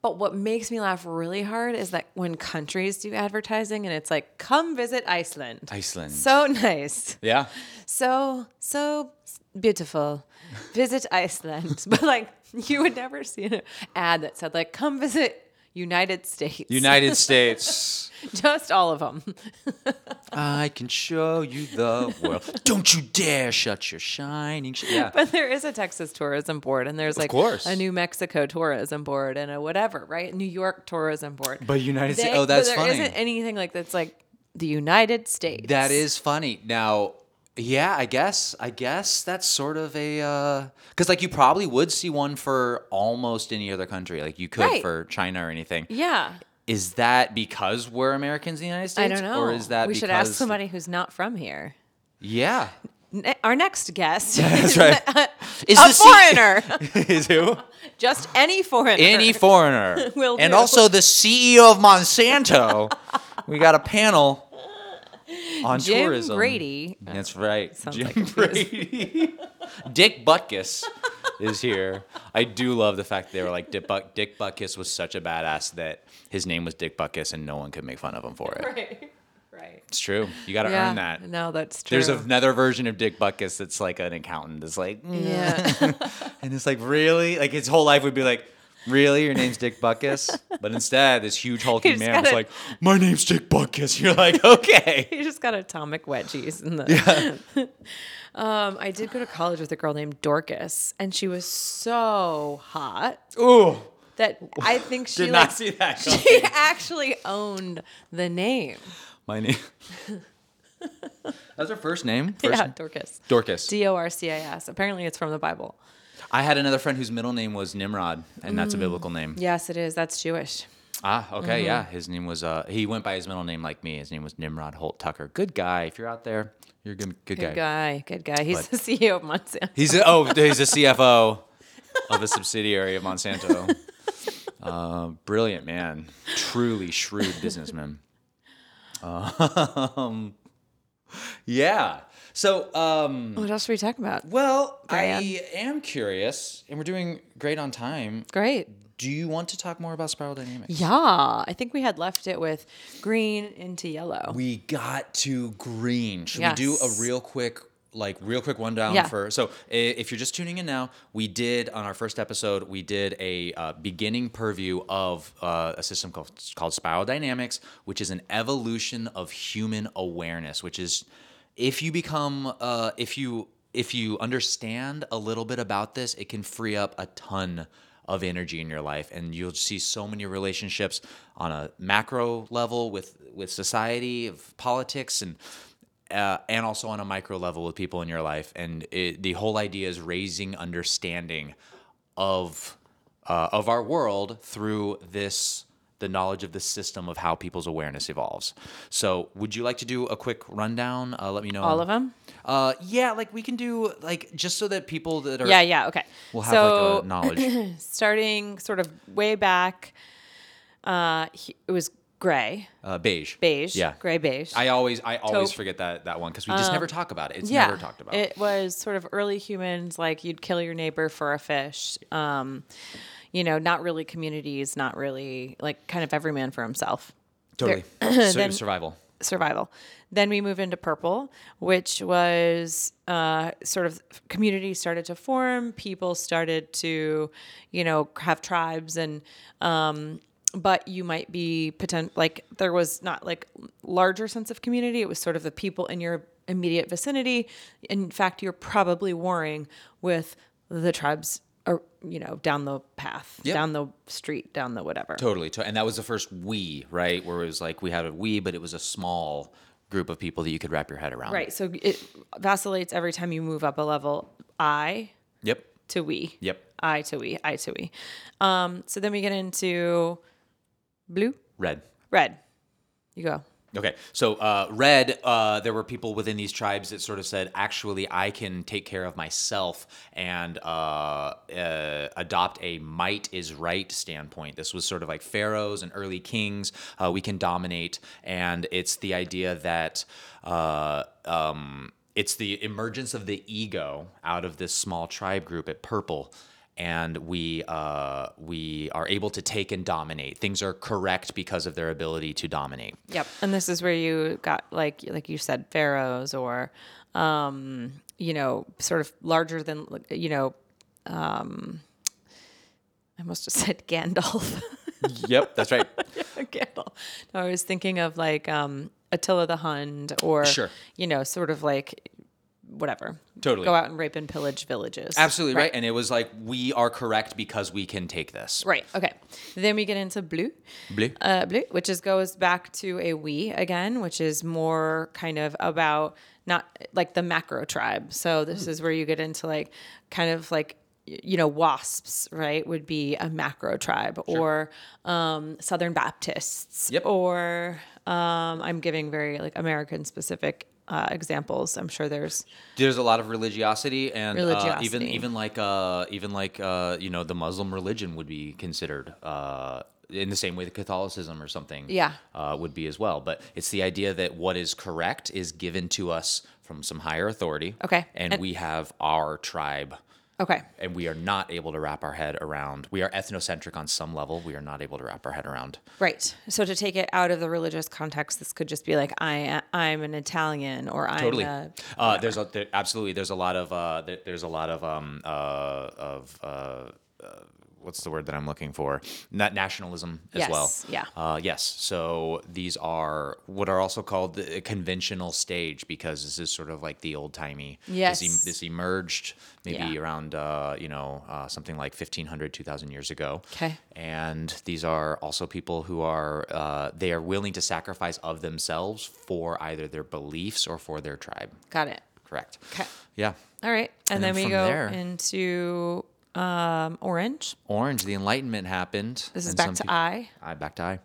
But what makes me laugh really hard is that when countries do advertising and it's like, come visit Iceland. Iceland. So nice. Yeah. So, so beautiful. Visit Iceland. But like, you would never see an ad that said, like, come visit United States. United States. Just all of them. I can show you the world. Don't you dare shut your shining. Sh- yeah. But there is a Texas tourism board, and there's like a New Mexico tourism board, and a whatever, right? New York tourism board. But United States. Oh, that's but there funny. not anything like that's like the United States. That is funny. Now, yeah, I guess I guess that's sort of a uh, because like you probably would see one for almost any other country. Like you could Right. for China or anything. Yeah. Is that because we're Americans in the United States? I don't know. Or is that we should ask somebody who's not from here. Yeah. Our next guest That's is right. a, Is a the C- foreigner. is who? Just any foreigner. Any foreigner. Will and do. also the CEO of Monsanto. we got a panel on Jim tourism. Grady. That's right. Sounds Jim like. Brady. Dick Butkus is here. I do love the fact they were like Dick, Buck- Dick Butkus was such a badass that his name was Dick Butkus and no one could make fun of him for it. Right. Right. It's true. You got to Yeah. earn that. No, that's true. There's another version of Dick Butkus that's like an accountant. That's like, mm. yeah. and it's like, really? Like his whole life would be like, really? Your name's Dick Butkus? But instead, this huge hulking man was gotta- like, my name's Dick Butkus. You're like, okay. you just got atomic wedgies in the. um, I did go to college with a girl named Dorcas, and she was so hot Ooh. that I think she Did like not see that coming. she actually owned the name. My name. That's her first name? First yeah. Dorcas. Dorcas. D O R C A S. Apparently, it's from the Bible. I had another friend whose middle name was Nimrod, and that's a biblical name. Yes, it is. That's Jewish. Ah, okay, Mm-hmm. yeah. His name was. Uh, he went by his middle name like me. His name was Nimrod Holt Tucker. Good guy. If you're out there, you're a good, good, Good guy. guy. Good guy. He's But- the CEO of Monsanto. He's a, oh, he's a CFO of a subsidiary of Monsanto. Uh, brilliant man, truly shrewd businessman. Um, yeah. So, um, What else are we talking about? well, Brian. I am curious, and we're doing great on time. Great. Do you want to talk more about spiral dynamics? Yeah, I think we had left it with green into yellow. We got to green. Should we do a real quick, like real quick rundown Yeah. for? So if you're just tuning in now, we did on our first episode, we did a uh, beginning purview of uh, a system called, called spiral dynamics, which is an evolution of human awareness. Which is, if you become, uh, if you if you understand a little bit about this, it can free up a ton of energy in your life. And you'll see so many relationships on a macro level with with society of politics and uh, and also on a micro level with people in your life. And it, the whole idea is raising understanding of uh, of our world through this the knowledge of the system of how people's awareness evolves so would you like to do a quick rundown uh, let me know All of them? uh yeah like we can do like just so that people that are Yeah, yeah, okay. will have so, like a knowledge starting sort of way back, uh, he, it was gray, uh, beige beige, yeah gray beige. I always I always Taupe. forget that that one because we just never talk about it. It's yeah, never talked about. It was sort of early humans, like you'd kill your neighbor for a fish. Um, you know, not really communities, not really like kind of every man for himself. totally. so, then- survival. survival. Then we move into purple, which was uh, sort of communities started to form. People started to, you know, have tribes and, um, but you might be potent like there was not like larger sense of community. It was sort of the people in your immediate vicinity. In fact, you're probably warring with the tribes, or you know, down the path, Yep. down the street, down the whatever. Totally. And that was the first we, right? Where it was like we had a we, but it was a small group of people that you could wrap your head around. Right. So it vacillates every time you move up a level. I Yep. to we. Yep. I to we. I to we. Um, so then we get into blue, Red. red. You go. Okay, so uh, red, uh, there were people within these tribes that sort of said, actually, I can take care of myself and uh, uh, adopt a might is right standpoint. This was sort of like pharaohs and early kings. Uh, we can dominate, and it's the idea that. Uh, um, it's the emergence of the ego out of this small tribe group at Purple, and we uh, we are able to take and dominate. Things are correct because of their ability to dominate. Yep. And this is where you got like like you said pharaohs or um, you know, sort of larger than you know, um I must have said Gandalf. yep, that's right. Gandalf. No, I was thinking of like um Attila the Hun or Sure. you know, sort of like whatever. Totally. Go out and rape and pillage villages. Absolutely right. And it was like we are correct because we can take this. Right. Okay. Then we get into blue. Blue. Uh, blue, which is goes back to a we again, which is more kind of about not like the macro tribe. So this Hmm. is where you get into like kind of like you know wasps, right? Would be a macro tribe or um, Southern Baptists, Yep. or um, I'm giving very like American specific uh, examples. I'm sure there's There's a lot of religiosity and Uh, even even like uh, even like uh, you know the Muslim religion would be considered uh, in the same way that Catholicism or something Yeah. uh, would be as well. But it's the idea that what is correct is given to us from some higher authority. Okay. and, And- we have our tribe. Okay. And we are not able to wrap our head around. We are ethnocentric on some level. We are not able to wrap our head around. Right. So to take it out of the religious context, this could just be like I I'm an Italian or I'm totally a, uh, there's a there, absolutely there's a lot of uh, there, there's a lot of um uh, of uh, uh, what's the word that I'm looking for not nationalism as Yes, well yeah. uh, yes so these are what are also called the conventional stage because this is sort of like the old timey Yes. this, this emerged maybe Yeah. around uh, you know uh, something like 1500 2000 years ago Okay. and these are also people who are uh, they are willing to sacrifice of themselves for either their beliefs or for their tribe got it. correct Okay. yeah All right. And, And then, then we go there- into Um, orange. Orange, the Enlightenment happened. This is back to peop- I. I back to I.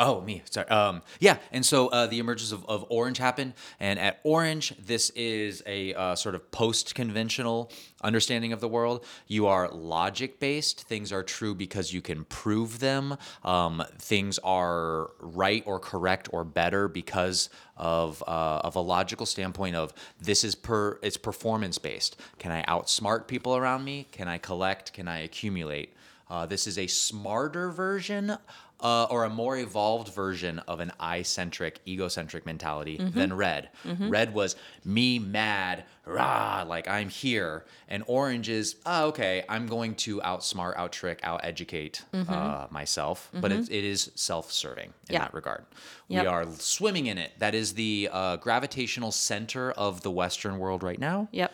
Oh, me. Sorry. Um, yeah. And so uh, the emergence of, of Orange happened. And at Orange, this is a uh, sort of post conventional understanding of the world. You are logic based. Things are true because you can prove them. Um, things are right or correct or better because of, uh, of a logical standpoint of this is per it's performance based. Can I outsmart people around me? Can I collect? Can I accumulate? Uh, this is a smarter version uh, or a more evolved version of an I-centric, egocentric mentality than red. Red was me mad, rah, like I'm here, and orange is oh, okay. I'm going to outsmart, outtrick, out-educate uh, myself, but it, it is self-serving in Yeah. that regard. Yep. We are swimming in it. That is the uh, gravitational center of the Western world right now, Yep.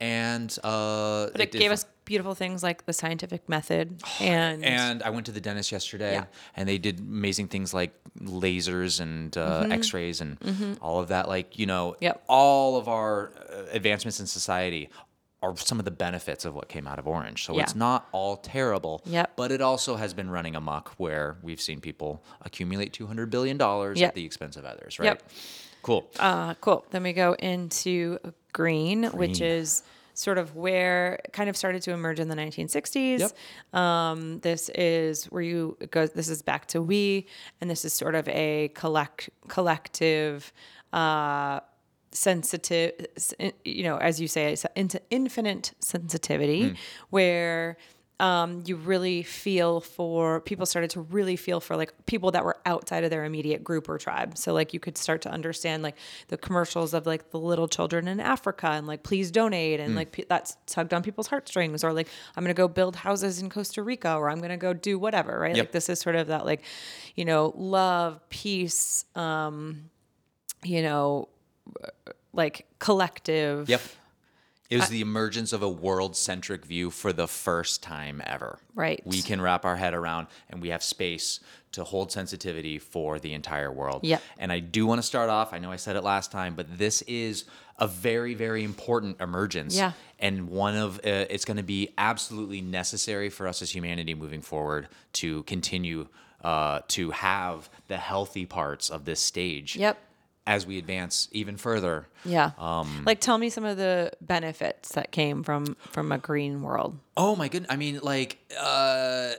and uh, But it, gave us beautiful things like the scientific method and, And I went to the dentist yesterday, Yeah. and they did amazing things like lasers and uh, X-rays and all of that. Like you know, Mm-hmm. Yep. all of our uh, advancements in society are some of the benefits of what came out of Orange. So Yeah. it's not all terrible. Yep. But it also has been running amok, where we've seen people accumulate two hundred billion dollars Yep. at the expense of others. Right. Yep. Cool. Uh, cool. Then we go into green, which is sort of where kind of started to emerge in the 1960s. Yep. Um, this is where you go. This is back to we, and this is sort of a collect collective. Uh, sensitive you know as you say it's infinite sensitivity where um, you really feel for people started to really feel for like people that were outside of their immediate group or tribe so like you could start to understand like the commercials of like the little children in africa and like please donate and like pe- that's tugged on people's heartstrings or like i'm gonna go build houses in costa rica or i'm gonna go do whatever right Yep. like this is sort of that like you know love peace um you know like collective Yep. It was the emergence of a world centric view for the first time ever. Right. We can wrap our head around and we have space to hold sensitivity for the entire world. Yep. And I do want to start off, I know I said it last time, but this is a very, very important emergence. Yeah. And one of, uh, it's going to be absolutely necessary for us as humanity moving forward to continue uh, to have the healthy parts of this stage. Yep. As we advance even further. Yeah. Um, like tell me some of the benefits that came from from a green world. Oh my goodness! I mean, like uh,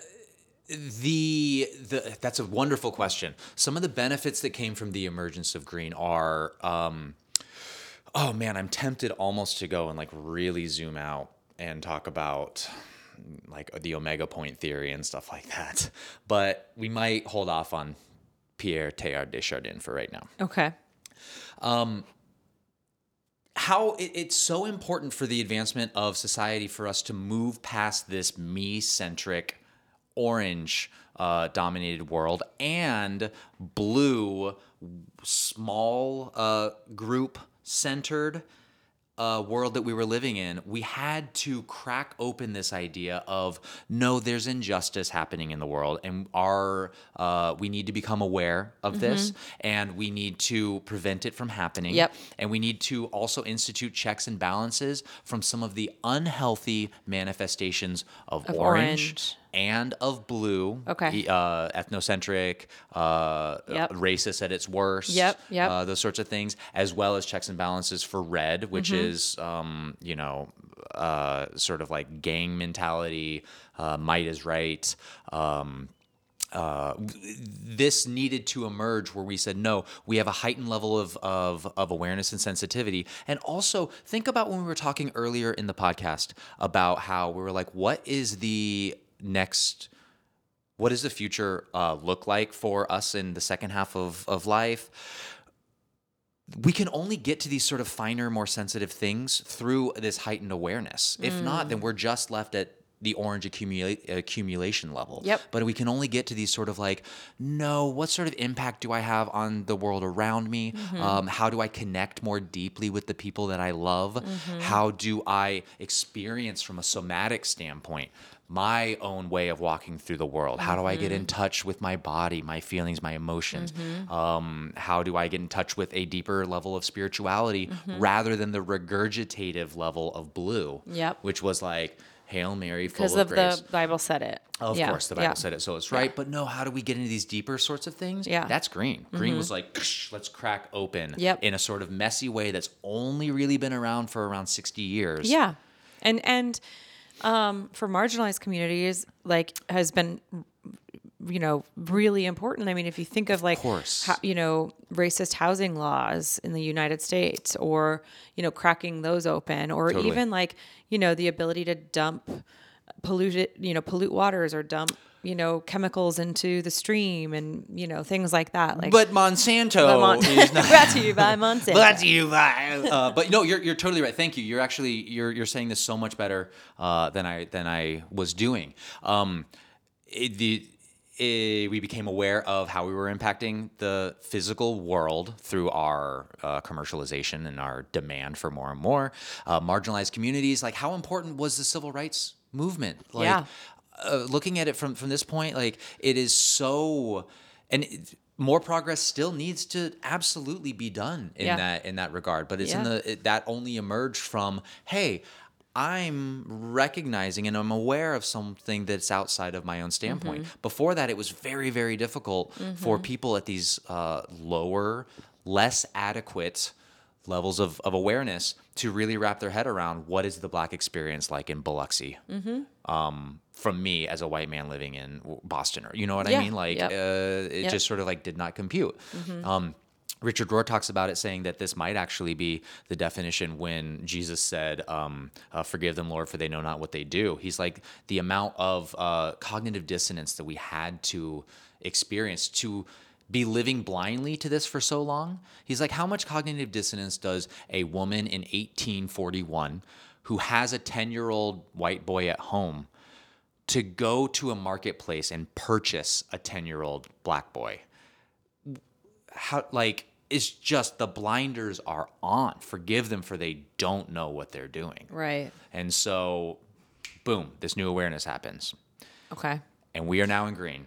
the the that's a wonderful question. Some of the benefits that came from the emergence of green are, um, oh man, I'm tempted almost to go and like really zoom out and talk about like the omega point theory and stuff like that. But we might hold off on Pierre Teilhard de Chardin for right now Okay. How it, it's so important for the advancement of society for us to move past this me centric orange uh, dominated world and blue small uh, group centered uh, world that we were living in, we had to crack open this idea of no, there's injustice happening in the world, and our uh, we need to become aware of this, and we need to prevent it from happening. Yep. And we need to also institute checks and balances from some of the unhealthy manifestations of, Of orange, orange. And of blue. Okay. Uh, ethnocentric, uh, Yep. racist at its worst. Yep, yep. Uh, those sorts of things, as well as checks and balances for red, which Mm-hmm. is, um, you know, uh, sort of like gang mentality, uh, might is right. Um, uh, this needed to emerge where we said no we have a heightened level of, of, of awareness and sensitivity and also think about when we were talking earlier in the podcast about how we were like what is the next what does the future uh, look like for us in the second half of, of life? We can only get to these sort of finer more sensitive things through this heightened awareness. If not then we're just left at the orange accumulate, accumulation level. Yep. but we can only get to these sort of like no what sort of impact do i have on the world around me? Um, how do i connect more deeply with the people that i love? How do i experience from a somatic standpoint my own way of walking through the world. How do I get in touch with my body, my feelings, my emotions? Um, how do I get in touch with a deeper level of spirituality rather than the regurgitative level of blue? Yep. Which was like, Hail Mary, full Because of, of grace. the Bible said it. Of Yeah, course, the Bible yeah. said it, so it's right. But no, how do we get into these deeper sorts of things? Yeah. Mm-hmm. that's green. Green was like, let's crack open Yep. in a sort of messy way that's only really been around for around 60 years. Yeah, and and um, for marginalized communities, like has been, you know, really important. I mean, if you think of like, ho- you know, racist housing laws in the United States, or you know, cracking those open, or Totally. even like, you know, the ability to dump polluted, you know, pollute waters or dump, you know, chemicals into the stream, and you know, things like that. Like, But Monsanto But Mon- is not. brought to you by Monsanto. Brought to you by. Uh, but no, you're, you're totally right. Thank you. You're actually you're you're saying this so much better uh, than I than I was doing. Um, it, the eh, we became aware of how we were impacting the physical world through our uh, commercialization and our demand for more and more uh, marginalized communities. Like, how important was the civil rights movement? Like, Yeah. Uh, looking at it from from this point, like it is so, and it, more progress still needs to absolutely be done in Yeah. that in that regard. But it's in the it, that only emerged from hey. I'm recognizing and I'm aware of something that's outside of my own standpoint. Mm-hmm. Before that, it was very, very difficult for people at these uh, lower, less adequate levels of, of awareness to really wrap their head around what is the black experience like in Biloxi um, from me as a white man living in Boston, or you know what I mean? Like, yep. uh, it Yep. Mm-hmm. just sort of like did not compute. Um, Richard Rohr talks about it, saying that this might actually be the definition when Jesus said, um, uh, "Forgive them, Lord, for they know not what they do." He's like the amount of uh, cognitive dissonance that we had to experience to be living blindly to this for so long. He's like, how much cognitive dissonance does a woman in 1841 who has a 10 year old white boy at home to go to a marketplace and purchase a 10 year old black boy? How, like, it's just the blinders are on. Forgive them for they don't know what they're doing. right? And so, boom, this new awareness happens Okay. and we are now in green.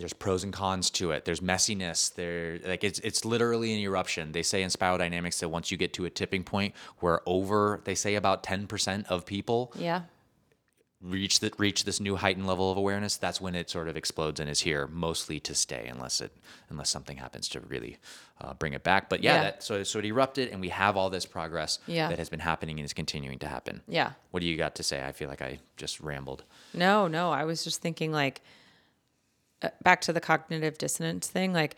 There's pros and cons to it. There's messiness. There, like it's it's literally an eruption. They say in spiral dynamics that once you get to a tipping point where over, they say about ten percent of people Yeah. reach that reach this new heightened level of awareness. That's when it sort of explodes and is here, mostly to stay, unless it unless something happens to really uh, bring it back. But yeah, Yeah. that so so it erupted, and we have all this progress Yeah. that has been happening and is continuing to happen. Yeah. What do you got to say? I feel like I just rambled. No, no. I was just thinking like Uh, back to the cognitive dissonance thing. Like,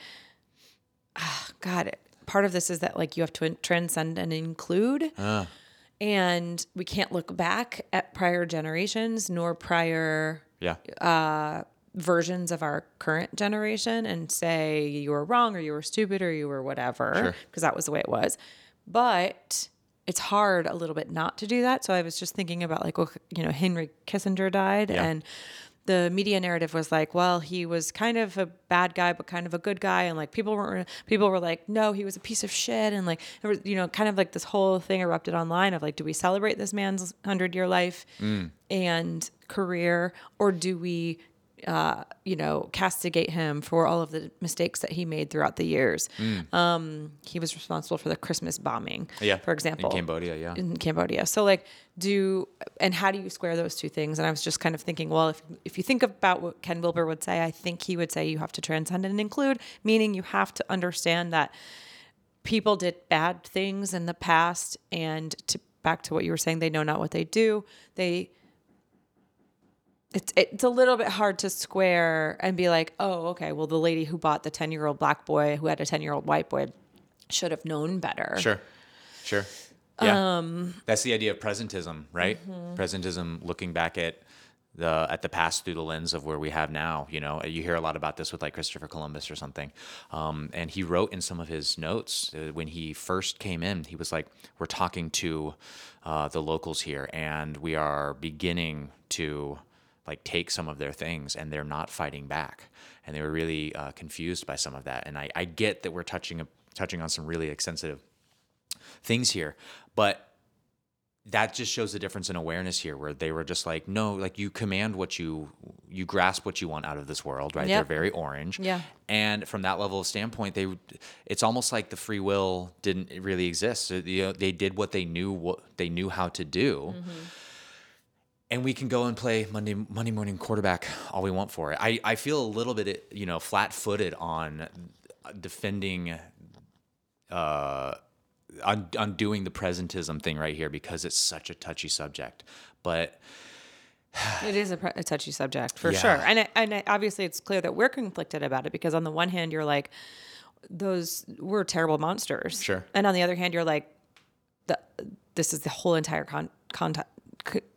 ah, God, it- part of this is that like you have to transcend and include. Ah. And we can't look back at prior generations nor prior Yeah. Uh, versions of our current generation and say you were wrong or you were stupid or you were whatever Sure. because that was the way it was but it's hard a little bit not to do that so i was just thinking about like well, you know henry kissinger died Yeah. and the media narrative was like well he was kind of a bad guy but kind of a good guy. And like people were people were like no he was a piece of shit. And like was you know kind of like this whole thing erupted online of like do we celebrate this man's 100 year life mm. and career or do we uh, you know, castigate him for all of the mistakes that he made throughout the years. Um, he was responsible for the Christmas bombing, Yeah. for example, In Cambodia, yeah. in Cambodia. So like, do and how do you square those two things? And I was just kind of thinking, well, if if you think about what Ken Wilber would say, I think he would say you have to transcend and include, meaning you have to understand that people did bad things in the past, and to back to what you were saying, they know not what they do. They it's it's a little bit hard to square and be like, oh, okay, well, the lady who bought the ten year old black boy who had a ten year old white boy should have known better. Sure. Sure. Yeah. Um, That's the idea of presentism, right? Mm-hmm. Presentism looking back at the at the past through the lens of where we have now. You know, you hear a lot about this with like Christopher Columbus or something. Um, and he wrote in some of his notes uh, when he first came in, he was like, "We're talking to uh, the locals here, and we are beginning to." Like take some of their things and they're not fighting back. And they were really uh, confused by some of that. And I, I get that we're touching touching on some really sensitive things here but that just shows the difference in awareness here where they were just like no like you command what you you grasp what you want out of this world right? Yep. they're very orange. Yeah. and from that level of standpoint they it's almost like the free will didn't really exist. So, you know, they did what they knew what they knew how to do and we can go and play Monday Monday morning quarterback all we want for it. I, I feel a little bit you know flat footed on defending uh on, on doing the presentism thing right here because it's such a touchy subject. But It is a, pre- a touchy subject for Yeah. sure, and I, and I, obviously it's clear that we're conflicted about it because on the one hand you're like, those we're terrible monsters, Sure. and on the other hand you're like, the, this is the whole entire con, con, c-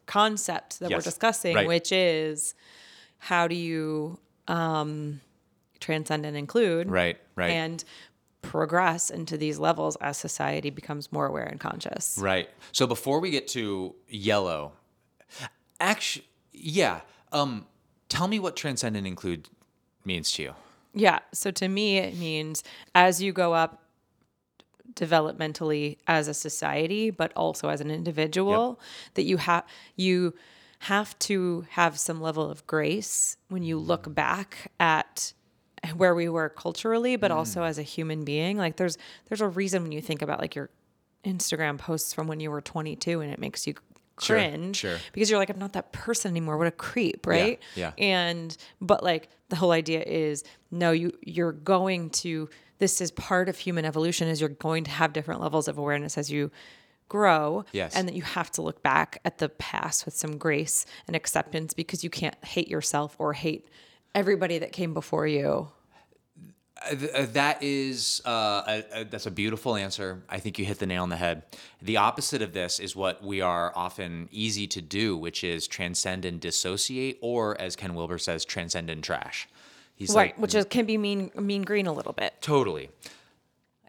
concept that we're discussing, Right. which is how do you um, transcend and include, right, right. and progress into these levels as society becomes more aware and conscious. Right. So before we get to yellow, actually, yeah. Um, tell me what transcend and include means to you. Yeah. So to me, it means as you go up developmentally as a society, but also as an individual, that you have you have to have some level of grace when you look back at where we were culturally, but also Mm. as a human being. Like there's there's a reason when you think about like your Instagram posts from when you were 22 and it makes you cringe sure. because you're like I'm not that person anymore. What a creep, right? yeah. And but like the whole idea is no, you you're going to this is part of human evolution is you're going to have different levels of awareness as you grow Yes. and that you have to look back at the past with some grace and acceptance because you can't hate yourself or hate everybody that came before you that is uh, a, a, that's a beautiful answer. I think you hit the nail on the head. The opposite of this is what we are often easy to do, which is transcend and dissociate, or as Ken Wilber says, transcend and trash. He's right like, which is can be mean mean green a little bit totally.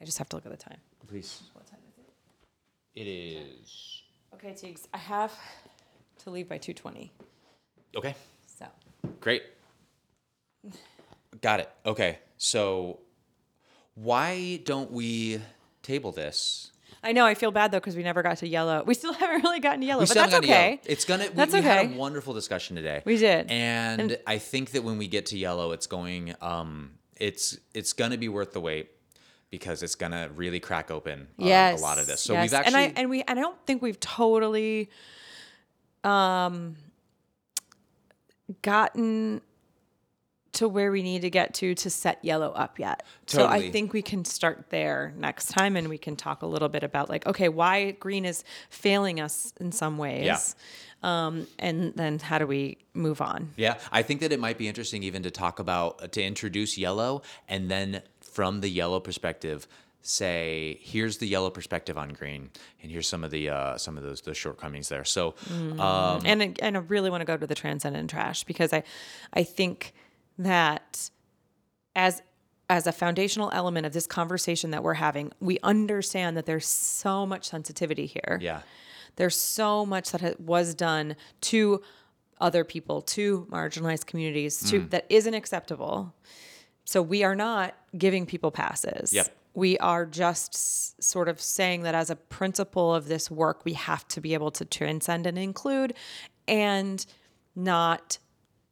i just have to look at the time Please. What time is it? It is okay Tiggs, i have to leave by 220 okay. so Great. Got it. Okay. So why don't we table this? I know. I feel bad though because we never got to yellow. We still haven't really gotten to yellow, We but that's haven't gotten to okay. yellow. It's gonna. We, That's we had okay. a wonderful discussion today. We did. and, I think that when we get to yellow, it's going. Um, it's it's gonna be worth the wait because it's gonna really crack open uh, yes, a lot of this. So yes. we've actually. and I and we and I don't think we've totally um gotten to where we need to get to to set yellow up yet. So I think we can start there next time and we can talk a little bit about like okay, why green is failing us in some ways. Yeah. Um and then how do we move on? Yeah, I think that it might be interesting even to talk about to introduce yellow and then from the yellow perspective say here's the yellow perspective on green and here's some of the uh, some of those the shortcomings there. So um, and I- and I really want to go to the transcend and trash because I I think that as as a foundational element of this conversation that we're having, we understand that there's so much sensitivity here. yeah, There's so much that was done to other people, to marginalized communities, to Mm. that isn't acceptable. So we are not giving people passes. Yep. We are just s- sort of saying that as a principle of this work, we have to be able to transcend and include and not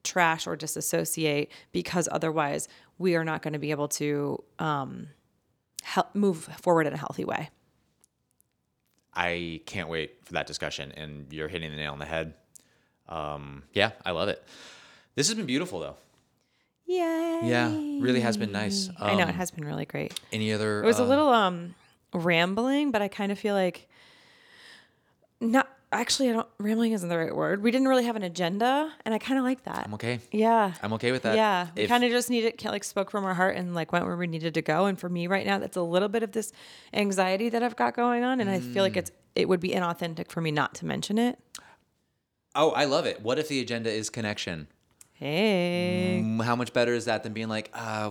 trash or disassociate because otherwise we are not going to be able to um, help move forward in a healthy way. I can't wait for that discussion and you're hitting the nail on the head. Um, yeah, I love it. This has been beautiful though. Yay. Yeah, really has been nice. I know it Um, has been really great. Any other? It was a uh, little um rambling, but I kind of feel like not actually I don't rambling isn't the right word. We didn't really have an agenda and I kind of like that. I'm okay. Yeah. I'm okay with that. Yeah, we kind of just needed, like, spoke from our heart and like went where we needed to go. And for me right now, that's a little bit of this anxiety that I've got going on, and I feel Mm. like it's it would be inauthentic for me not to mention it. Oh, I love it. What if the agenda is connection? Hey, Mm, How much better is that than being like, uh,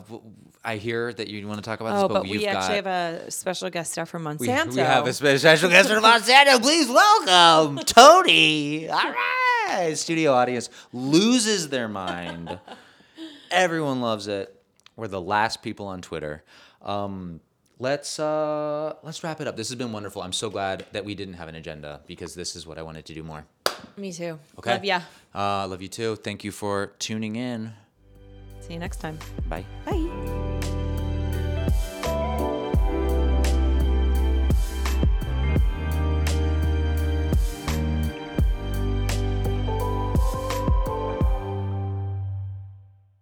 I hear that you want to talk about oh, this, but, but, we actually got. have a special guest star from we, Monsanto. we have a special guest from Monsanto. Please welcome Tony. All right. Studio audience loses their mind. Everyone loves it. We're the last people on Twitter. Um, let's uh let's wrap it up. This has been wonderful. I'm so glad that we didn't have an agenda because this is what I wanted to do more. Me too. Okay. Love ya. Uh, love you too. Thank you for tuning in. See you next time. Bye. Bye.